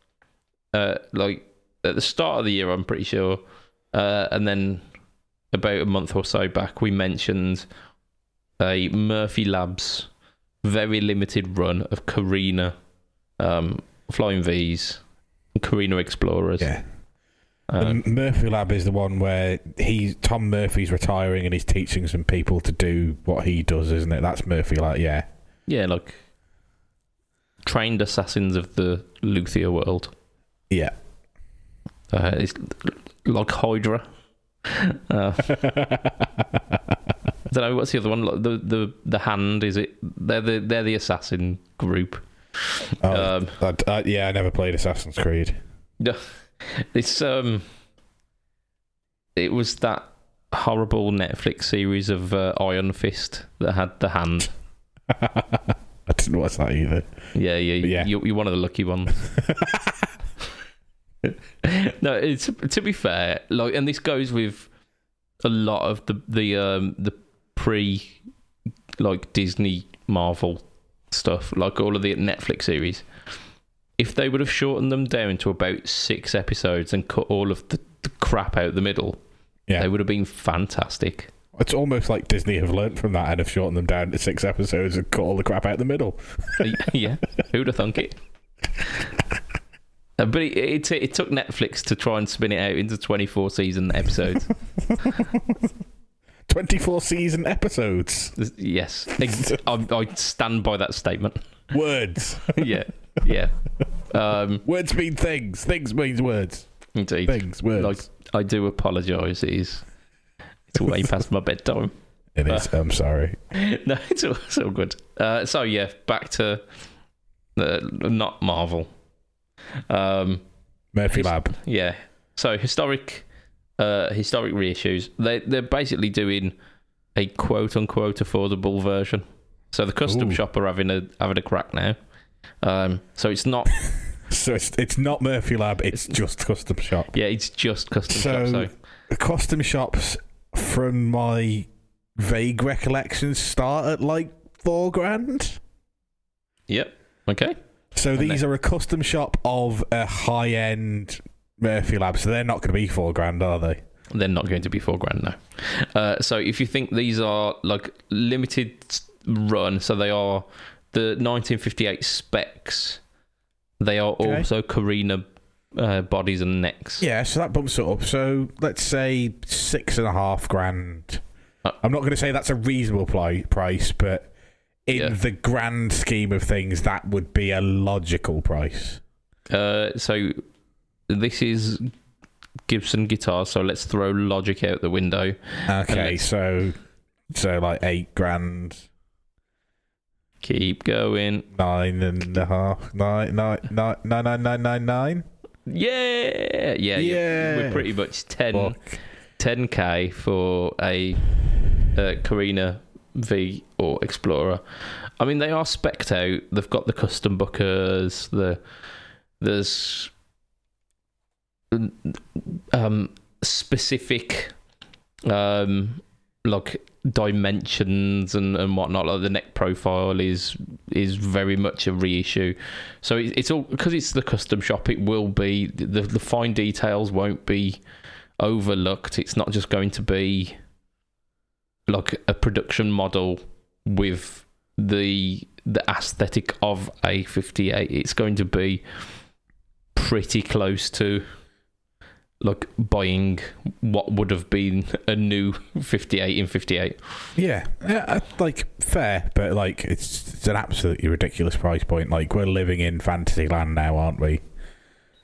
Uh, like at the start of the year, I'm pretty sure, uh, and then about a month or so back, we mentioned a Murphy Labs very limited run of Korina um, Flying V's, Korina Explorers. Yeah, Uh, Murphy Lab is the one where he Tom Murphy's retiring and he's teaching some people to do what he does, isn't it? That's Murphy Lab. Yeah, yeah, like trained assassins of the Luthier world. yeah. Uh, it's like Hydra. Uh, don't know what's the other one. The the the hand is it? They're the they're the assassin group. Oh, Um, I, I- yeah, I never played Assassin's Creed. No, it's um, it was that horrible Netflix series of uh, Iron Fist that had the hand. I didn't watch that either. Yeah, yeah, Yeah. You, you're one of the lucky ones. no, it's to be fair, like, and this goes with a lot of the the um the pre like Disney Marvel stuff, like all of the Netflix series. If they would have shortened them down to about six episodes and cut all of the, the crap out the middle, Yeah, they would have been fantastic. it's almost like Disney have learnt from that and have shortened them down to six episodes and cut all the crap out the middle. yeah, who'd have thunk it? Uh, but it, it, it took Netflix to try and spin it out into 24 season episodes. Twenty-four season episodes. yes, I, I stand by that statement. Words. yeah, yeah, um, words mean things. Things means words. indeed. Things. Words. Like, I do apologise. It is it's way past my bedtime. it is. I'm sorry. No, it's all, it's all good. Uh, so yeah, back to the not Marvel. Um, Murphy His- Lab. Yeah. So historic, uh, historic reissues. They they're basically doing a quote unquote affordable version. So the custom Ooh. shop are having a having a crack now. Um, so it's not. So it's it's not Murphy Lab. It's just custom shop. Yeah, it's just custom So- shop. So custom shops, from my vague recollections, start at like four grand. yep. Okay. So these they- are a custom shop of a high end Murphy Lab. So they're not going to be four grand, are they? They're not going to be four grand now. Uh, so if you think these are like limited run, so they are the 1958 specs. They are Okay. also Korina uh, bodies and necks. Yeah, so that bumps it up. So let's say six and a half grand. Uh, I'm not going to say that's a reasonable pli- price, but in yeah. the grand scheme of things, that would be a logical price. Uh, so this is Gibson guitar, so let's throw logic out the window. Okay, so so like eight grand. Keep going. Nine and a half. Nine, nine, nine, nine, nine, nine, nine, nine. Yeah, yeah, yeah. We're pretty much 10, 10k for a uh, Korina V or Explorer. I mean, they are specced out. They've got the Custombuckers. The there's um specific um like dimensions and, and whatnot like the neck profile is is very much a reissue so it, it's all because it's the custom shop it will be the the fine details won't be overlooked it's not just going to be like a production model with the the aesthetic of a 58 it's going to be pretty close to like buying what would have been a new 58 in 58 Yeah, yeah, uh, like fair, but like it's it's an absolutely ridiculous price point. Like we're living in fantasy land now, aren't we?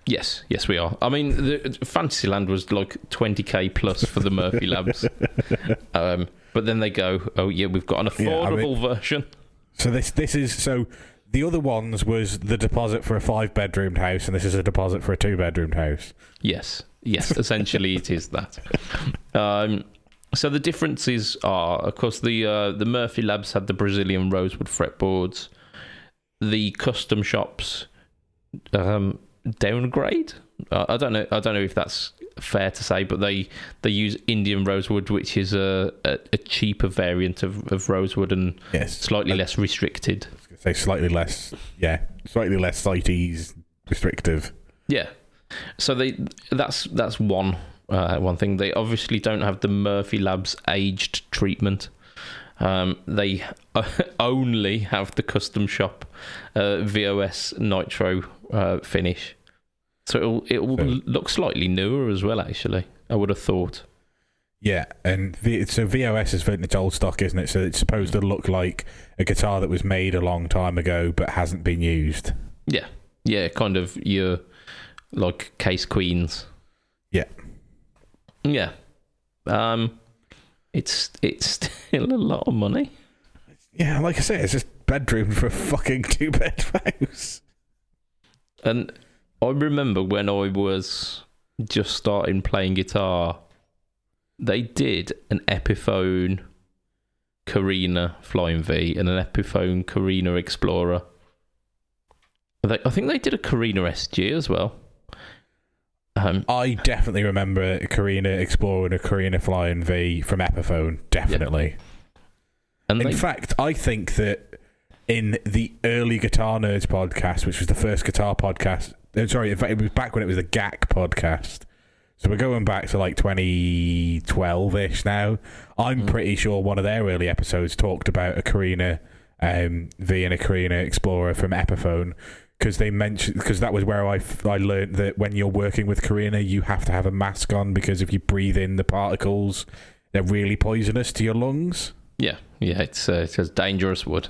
yes. Yes we are. I mean the fantasyland was like 20k plus for the murphy labs. Um but then they go oh yeah we've got an Yeah, I affordable mean- version So this this is so the other ones was the deposit for a five bedroomed house, and this is a deposit for a two bedroomed house. Yes, yes. Essentially, it is that. Um, so the differences are, of course, the uh, the Murphy Labs had the Brazilian rosewood fretboards. The custom shops um, downgrade. Uh, I don't know. I don't know if that's fair to say, but they they use Indian rosewood, which is a a, a cheaper variant of, of rosewood and Yes, slightly I- less restricted. Say slightly less. Yeah, slightly less CITES restrictive. Yeah. So they that's that's one uh, one thing. They obviously don't have the Murphy Labs aged treatment. Um, they only have the custom shop uh, VOS Nitro uh, finish. So it'll it'll So- look slightly newer as well. Actually, I would have thought. Yeah, and v- so VOS is vintage old stock, isn't it? So it's supposed to look like a guitar that was made a long time ago but hasn't been used. Yeah, yeah, kind of your like case queens. Yeah. Yeah. Um. it's it's still a lot of money. Yeah, like I say, it's just bedroom for a fucking two bed house. And I remember when I was just starting playing guitar, they did an Epiphone Korina Flying V and an Epiphone Korina Explorer. They, I think they did a Korina SG as well. Um, I definitely remember a Korina Explorer and a Korina Flying V from Epiphone. Definitely. and In they, fact, I think that in the early Guitar Nerds podcast, which was the first guitar podcast, sorry, in fact, it was back when it was the GAC podcast. So we're going back to like 2012 ish now. I'm pretty sure one of their early episodes talked about a Korina um, V and a Korina Explorer from Epiphone because they mentioned because that was where I, I learned that when you're working with Korina, you have to have a mask on because if you breathe in the particles, they're really poisonous to your lungs. yeah, yeah, it's uh, it's dangerous wood.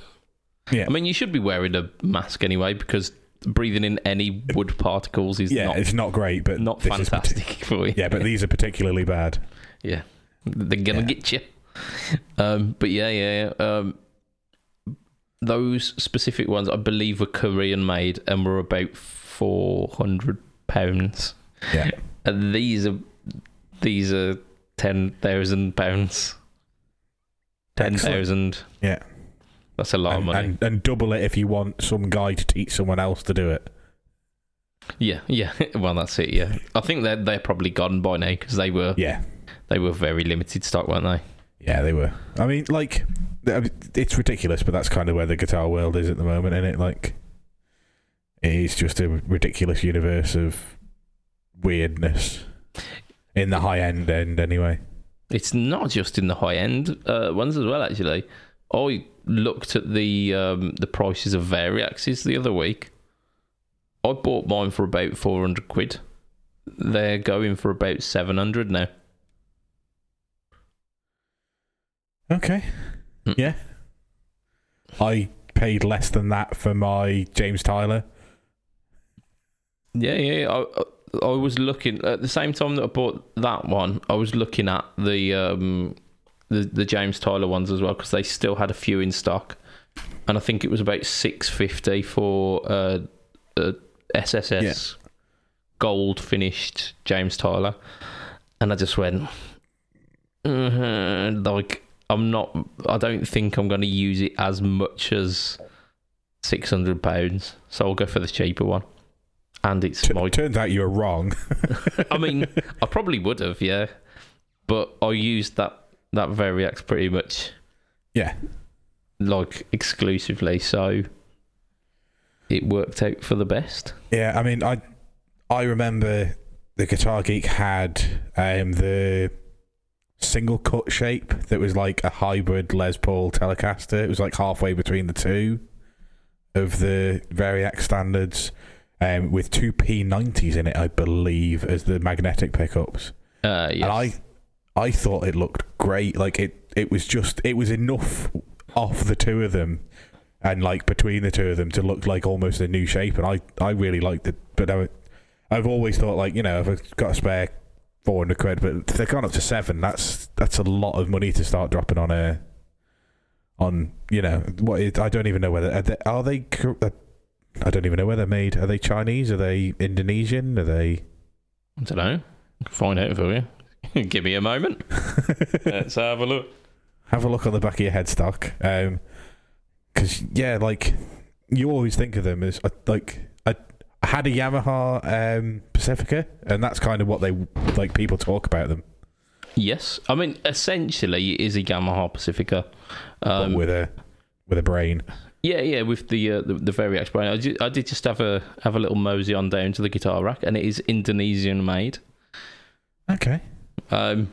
Yeah. I mean, you should be wearing a mask anyway because breathing in any wood particles is yeah, not it's not great, but not fantastic for you. yeah, but these are particularly bad. Yeah, they're gonna Yeah. get you. Um, but yeah, yeah, yeah. Um, those specific ones, I believe, were Korean made and were about four hundred pounds. Yeah. And these are these are ten thousand pounds. Ten thousand. Yeah. That's a lot of and, money. and, and double it if you want some guy to teach someone else to do it. yeah, yeah. Well, that's it. Yeah, I think they're they're probably gone by now because they were Yeah. they were very limited stock, weren't they? Yeah, they were. I mean, like, it's ridiculous, but that's kind of where the guitar world is at the moment, isn't it? Like, it is just a ridiculous universe of weirdness in the high end end, anyway. It's not just in the high end uh, ones as well. Actually, I looked at the um, the prices of Variaxes the other week. I bought mine for about four hundred quid. They're going for about seven hundred now. Okay. Mm. Yeah. I paid less than that for my James Tyler. Yeah, yeah. yeah. I, I was looking at the same time that I bought that one. I was looking at the um, the the James Tyler ones as well because they still had a few in stock, and I think it was about six fifty for uh, uh, SSS gold finished James Tyler, and I just went "Uh, like I'm not. I don't think I'm going to use it as much as six hundred pounds, so I'll go for the cheaper one. And it's T- my turns out you were wrong. I mean, I probably would have, yeah, but I used that that Variax pretty much yeah. like exclusively, so it worked out for the best. Yeah, I mean, I I remember the Guitar Geek had um, the single cut shape that was like a hybrid Les Paul Telecaster. It was like halfway between the two of the Variax standards, um, with two P90s in it, I believe, as the magnetic pickups. Uh, yes. And I I thought it looked great. Like it it was just it was enough off the two of them and like between the two of them to look like almost a new shape and I I really liked it. But I, I've always thought like, you know, if I've got a spare 400 quid, but if they've gone up to 7, that's that's a lot of money to start dropping on a on, you know, what is, I don't even know whether are they, are they uh, I don't even know where they're made. Are they Chinese? Are they Indonesian? Are they I don't know. Find out for you. Give me a moment. Let's have a look. have a look on the back of your headstock. Um 'cause yeah, like you always think of them as uh, like I, I had a Yamaha um, Pacifica, and that's kind of what they like. People talk about them Yes, I mean essentially it is a Yamaha Pacifica. but Um, with a with a brain. yeah, yeah, with the uh, the, the Variax brand. I, I did just have a have a little mosey on down to the guitar rack, and it is Indonesian made. Okay. Um,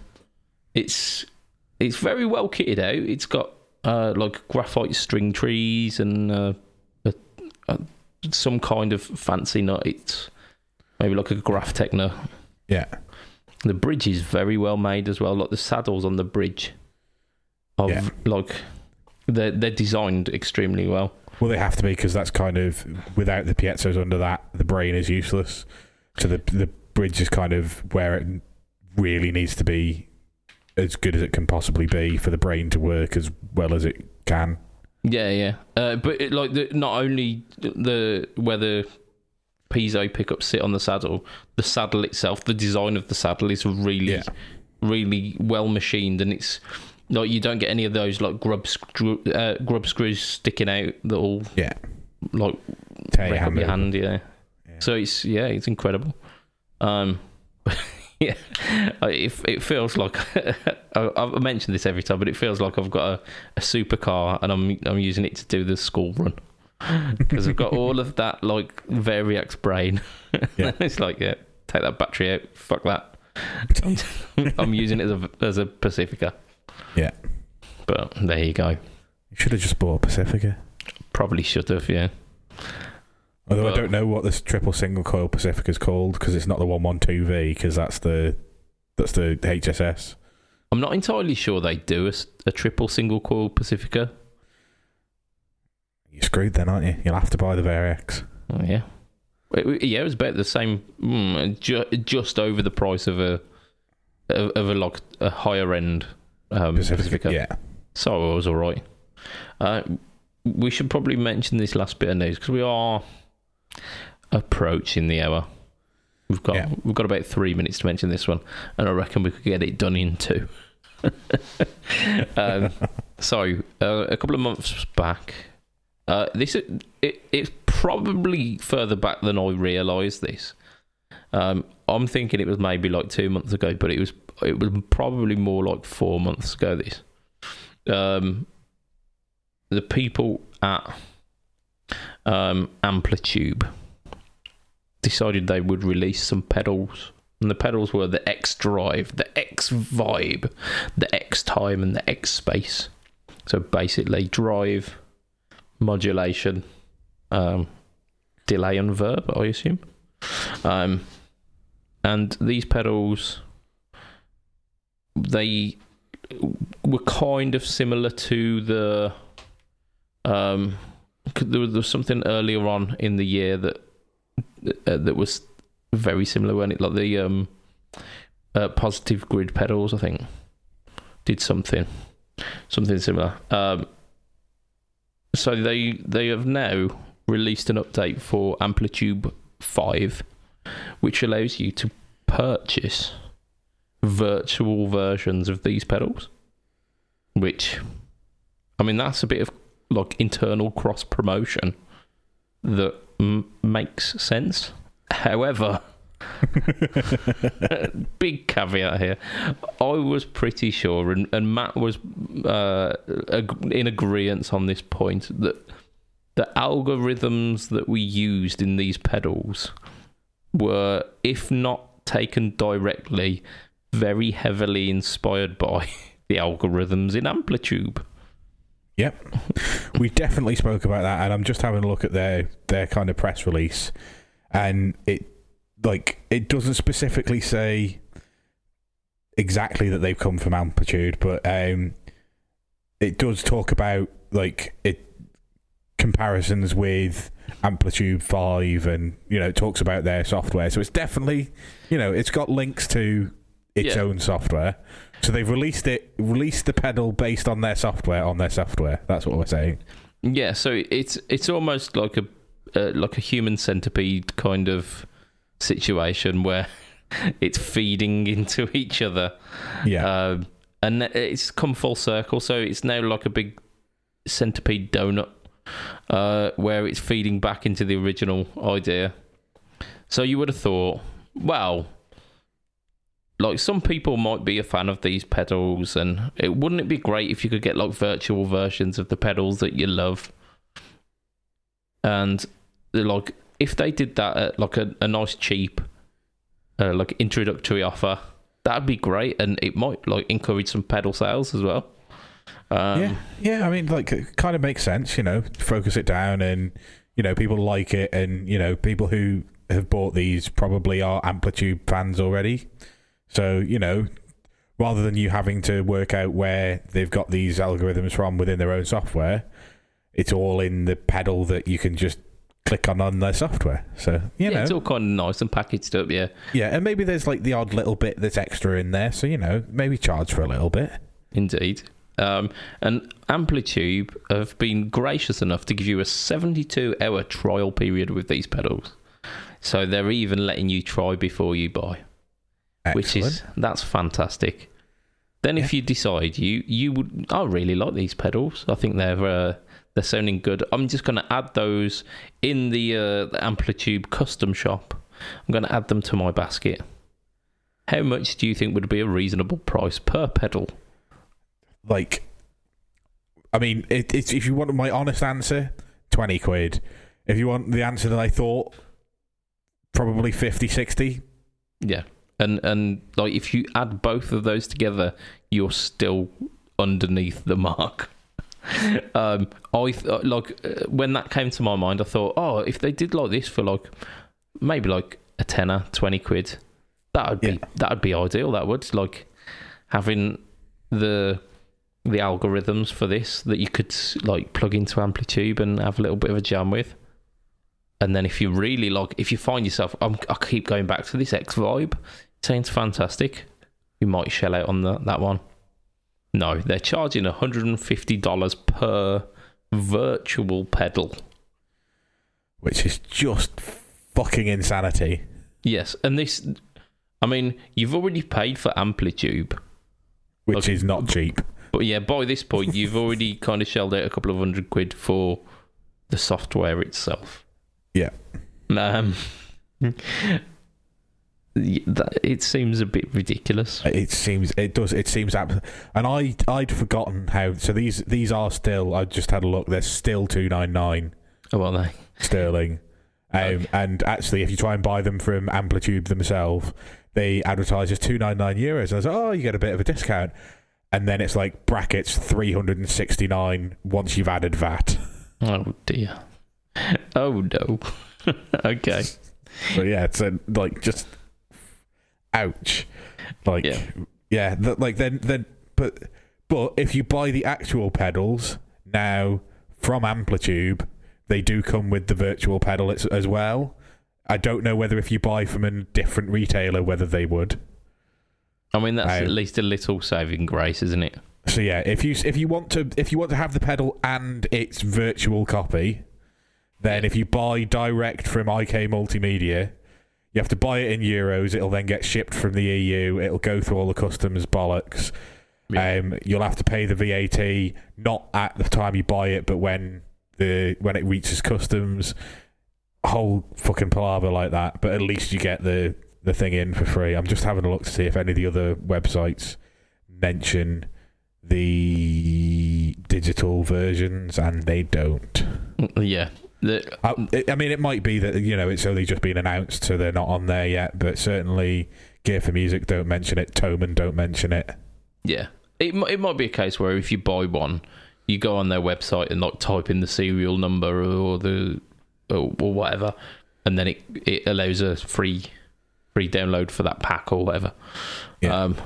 it's it's very well kitted out. It's got uh, like graphite string trees and uh, a, a, some kind of fancy nut. It's maybe like a Graph Techno. Yeah. The bridge is very well made as well. Like the saddles on the bridge, of Yeah. like they're they're designed extremely well. Well, they have to be because that's kind of without the piezo's under that, the brain is useless. So the the bridge is kind of where it really needs to be as good as it can possibly be for the brain to work as well as it can. Yeah, yeah. Uh, but it, like the, not only the where the piezo pickups sit on the saddle, the saddle itself, the design of the saddle is really, Yeah. really well machined, and it's like you don't get any of those like grub screw, uh, grub screws sticking out that all Yeah. like Tear your wreck up your hand. Yeah. Yeah. So it's yeah, it's incredible. Um, yeah, uh, it it feels like I, I mention this every time, but it feels like I've got a, a supercar and I'm I'm using it to do the school run because I've got all of that like Variax brain. Yeah. it's like yeah, take that battery out. Fuck that. I'm, I'm using it as a as a Pacifica. Yeah. But there you go. You should have just bought a Pacifica. Probably should have. Yeah. Although But- I don't know what this triple single coil Pacifica is called because it's not the 112V because that's the that's the HSS. I'm not entirely sure they do a triple single coil Pacifica. You're screwed then, aren't you? You'll have to buy the VRX. Oh, yeah. It- yeah, it was about the same, mm, ju- just over the price of a of, of a like a higher end um, Pacifica. Yeah. So I was all right. Uh, we should probably mention this last bit of news because we are approaching the hour. We've got Yeah. we've got about three minutes to mention this one, and I reckon we could get it done in two. um, so uh, a couple of months back, uh, this it, it's probably further back than I realised. This, um, I'm thinking it was maybe like two months ago, but it was it was probably more like four months ago. This, um, the people at um, AmpliTube decided they would release some pedals. And the pedals were the X Drive, the X Vibe, the X Time, and the X Space. So basically, drive, modulation, um, delay, and verb, I assume. Um, and these pedals, they were kind of similar to the. Um, there was, there was something earlier on in the year that uh, that was very similar when it? Like the um uh, positive grid pedals I think did something something similar. Um so they they have now released an update for AmpliTube 5 which allows you to purchase virtual versions of these pedals which I mean that's a bit of like internal cross promotion that m- makes sense. However, big caveat here. I was pretty sure, and, and Matt was uh, in agreement on this point, that the algorithms that we used in these pedals were, if not taken directly, very heavily inspired by the algorithms in AmpliTube. Yep. we definitely spoke about that, and I'm just having a look at their their kind of press release, and it like it doesn't specifically say exactly that they've come from AmpliTube, but um, it does talk about like it comparisons with AmpliTube Five, and you know it talks about their software. So it's definitely you know it's got links to its Yeah. own software. So they've released it, released the pedal based on their software on their software. That's what we're saying. Yeah, so it's it's almost like a uh, like a human centipede kind of situation where it's feeding into each other, Yeah, um, and it's come full circle. So it's now like a big centipede donut, uh, where it's feeding back into the original idea. So you would have thought, well, like some people might be a fan of these pedals, and it wouldn't it be great if you could get like virtual versions of the pedals that you love? And like, if they did that at like a, a nice cheap, uh, like introductory offer, that'd be great, and it might like encourage some pedal sales as well. Um, yeah, yeah. I mean, like, it kind of makes sense. You know, focus it down, and you know, people like it, and you know, people who have bought these probably are AmpliTube fans already. So you know, rather than you having to work out where they've got these algorithms from within their own software, it's all in the pedal that you can just click on on their software. So you yeah, know, it's all kind of nice and packaged up. Yeah, yeah, and maybe there's like the odd little bit that's extra in there. So you know, maybe charge for a little bit. indeed. Um, and AmpliTube have been gracious enough to give you a 72 hour trial period with these pedals. So they're even letting you try before you buy. Which is that's fantastic. Then, if you decide you you would, I really like these pedals. I think they're uh, they're sounding good. I'm just going to add those in the, uh, the AmpliTube custom shop. I'm going to add them to my basket. How much do you think would be a reasonable price per pedal? like I mean, it, it's if you want my honest answer, twenty quid. If you want the answer that I thought, probably 50, 60. Yeah, and and like if you add both of those together, you're still underneath the mark. um, I th- like uh, when that came to my mind, I thought, oh, if they did like this for like maybe like a tenner, twenty quid, that would be Yeah. that would be ideal. That would like having the the algorithms for this that you could like plug into AmpliTube and have a little bit of a jam with. And then if you really like, if you find yourself, I'm, I keep going back to this X Vibe. Sounds fantastic. We might shell out on that that one. No, they're charging $150 per virtual pedal. which is just fucking insanity. Yes, and this, I mean, you've already paid for AmpliTube, Which Okay. is not cheap. but yeah, by this point, you've already kind of shelled out a couple of hundred quid for the software itself. Yeah. Um, it seems a bit ridiculous. It seems it does. It seems ab- and I I'd forgotten how. So these these are still. I just had a look. They're still two nine nine Oh, well, they. sterling. Um, Okay. And actually, if you try and buy them from AmpliTube themselves, they advertise as two nine nine euros. And I was like, oh, you get a bit of a discount. And then it's like brackets three hundred and sixty nine once you've added VAT. Oh dear. Oh no. okay. So yeah, it's a, like just ouch. Like Yeah. yeah, th- like then then but but if you buy the actual pedals now from AmpliTube, they do come with the virtual pedal as, as well. I don't know whether if you buy from a different retailer whether they would. I mean, that's Um, at least a little saving grace, isn't it? So yeah, if you if you want to if you want to have the pedal and its virtual copy, then Yeah. if you buy direct from IK Multimedia, you have to buy it in euros. It'll then get shipped from the EU. It'll go through all the customs bollocks. Yeah. Um, you'll have to pay the VAT not at the time you buy it, but when the when it reaches customs. Whole fucking palaver like that, but at least you get the the thing in for free. I'm just having a look to see if any of the other websites mention the digital versions, and they don't. Yeah. The, I, I mean, it might be that you know it's only just been announced, so they're not on there yet. But certainly, Gear4music don't mention it. Thomann don't mention it. yeah. It, it might be a case where if you buy one, you go on their website and like type in the serial number or the or, or whatever, and then it it allows a free free download for that pack or whatever. Yeah. Um,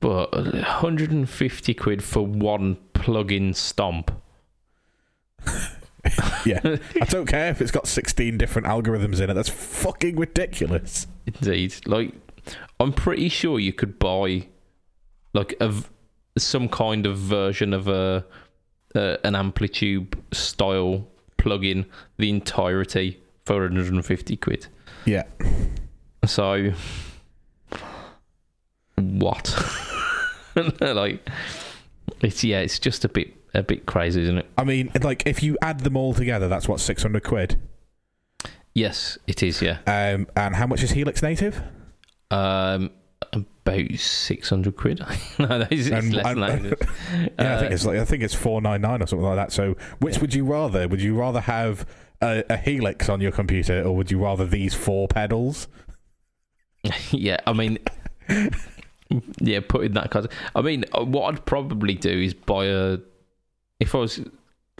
but 150 quid for one plug-in stomp. Yeah, I don't care if it's got 16 different algorithms in it. That's fucking ridiculous. Indeed. Like, I'm pretty sure you could buy like a some kind of version of a uh, an AmpliTube style plugin the entirety for 150 quid. Yeah, So what? like it's yeah, it's just a bit a bit crazy, isn't it? I mean, like if you add them all together, that's what 600 quid. Yes, it is, yeah. Um, and how much is Helix Native? Um about 600 quid. no, that is, it's And- less than that. and-? Yeah, I Uh, think it's like I think it's four nine nine or something like that. So, which would you rather? Would you rather have a, a Helix on your computer, or would you rather these four pedals? yeah, I mean, yeah, put in that kind. I mean, uh, what I'd probably do is buy a. If I was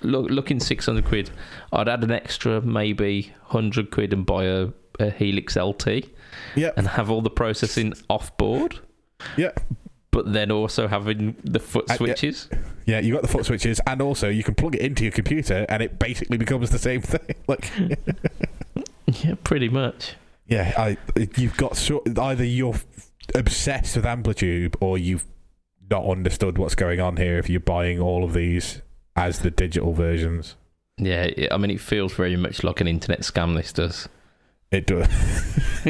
look, looking six hundred quid, I'd add an extra maybe hundred quid and buy a, a Helix LT Yeah, and have all the processing off board, yeah, but then also having the foot Uh, yeah. switches. Yeah, you got the foot switches, and also you can plug it into your computer, and it basically becomes the same thing. Like, Yeah, pretty much. yeah, I you've got so, either you're obsessed with AmpliTube, or you've not understood what's going on here. If you're buying all of these as the digital versions, Yeah, it, I mean, it feels very much like an internet scam. This does. it does.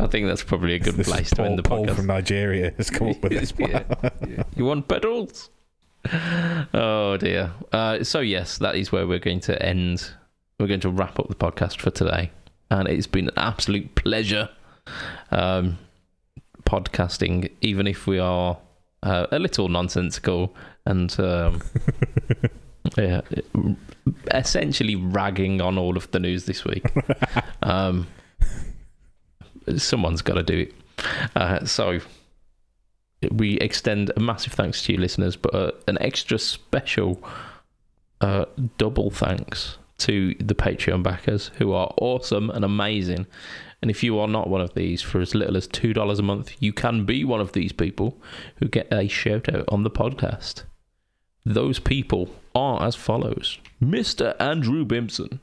I think that's probably a good This place to end the Paul podcast. from Nigeria has come up with this plan. Yeah. You want pedals? Oh dear. Uh, so yes, that is where we're going to end. We're going to wrap up the podcast for today, and it's been an absolute pleasure um, podcasting, even if we are uh, a little nonsensical and um, yeah, essentially ragging on all of the news this week. Um, someone's got to do it. Uh, so we extend a massive thanks to you listeners, but uh, an extra special uh, double thanks to the Patreon backers who are awesome and amazing. And if you are not one of these, for as little as $2 a month, you can be one of these people who get a shout out on the podcast. Those people are as follows Mr. Andrew Bimson,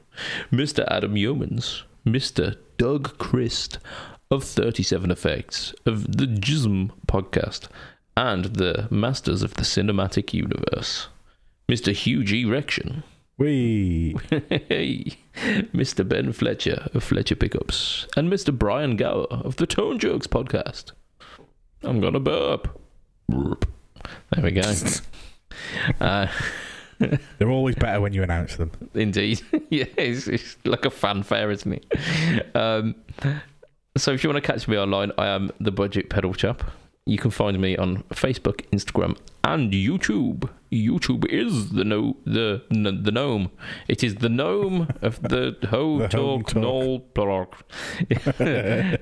Mr. Adam Yeomans, Mr. Doug Christ of 37 Effects, of the Jism podcast, and the Masters of the Cinematic Universe, Mr. Hugh G. Rection, We hey, Mr. Ben Fletcher of Fletcher Pickups, and Mr. Brian Gower of the Tone Jokes podcast. I'm gonna burp. Burp. There we go. uh, they're always better when you announce them. Indeed. yeah, it's, it's like a fanfare, isn't it? Um, so if you want to catch me online, I am the Budget Pedal Chap. You can find me on Facebook, Instagram, and YouTube. YouTube is the no the n- the gnome. It is the gnome of the Ho The Talk talk. Null Blog.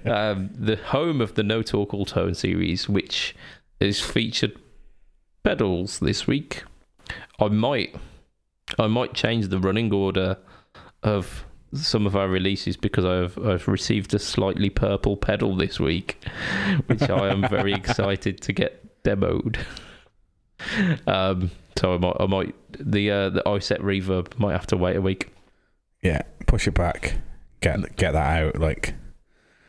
um, the home of the No Talk All Tone series, which is featured pedals this week. I might I might change the running order of some of our releases because I've I've received a slightly purple pedal this week, which I am very excited to get demoed. Um, so I might I might the uh, the iSet reverb might have to wait a week. Yeah, push it back. Get get that out. Like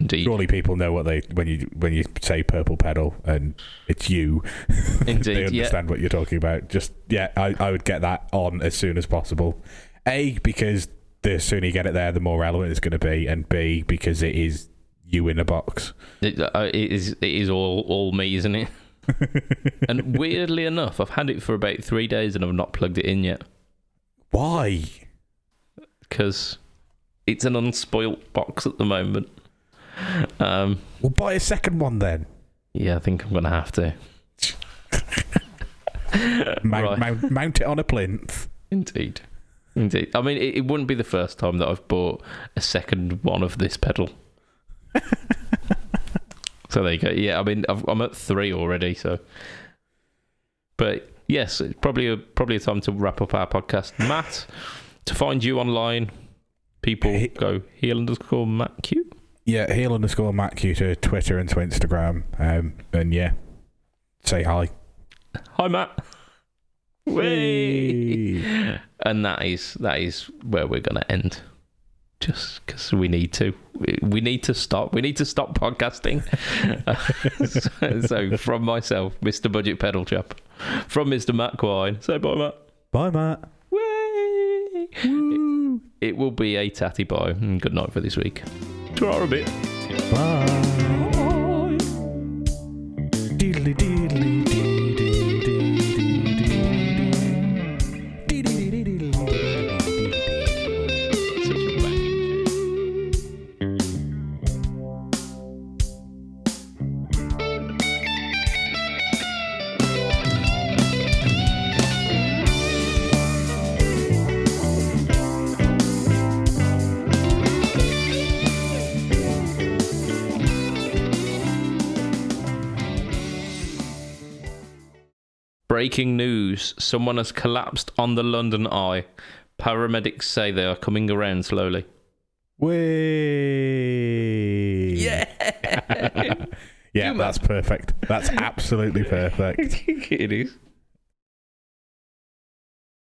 Indeed, surely people know what they when you when you say purple pedal and it's you. Indeed, they yeah. understand what you're talking about. Just yeah, I, I would get that on as soon as possible. A because the sooner you get it there, the more relevant it's going to be, and B because it is you in a box. It, uh, it is it is all all me, isn't it? and weirdly enough, I've had it for about three days and I've not plugged it in yet Why? because it's an unspoilt box at the moment. Um, Well, buy a second one then. yeah, I think I'm gonna have to. Mount, Right. mount, mount it on a plinth. Indeed, indeed. I mean, it, it wouldn't be the first time that I've bought a second one of this pedal. so there you go. Yeah, I mean, I've, I'm at three already. So, but yes, it's probably a probably a time to wrap up our podcast. Matt, to find you online, people He- go heel underscore Matt Q. Yeah, heel underscore Matt Q to Twitter and to Instagram. Um, and yeah, say hi. Hi, Matt. Whee! and that is that is where we're gonna end. Just because we need to. We, we need to stop. We need to stop podcasting. So, so from myself mr budget pedal chap. From mr matt quine. Say bye matt. Bye, Matt. Whee! It, it will be a tatty bye and good night for this week. Ta a bit. Bye. Diddly diddly dee Breaking news. Someone has collapsed on the London Eye. Paramedics say they are coming around slowly. Way. Yeah. Yeah, that's perfect. That's absolutely perfect. it is.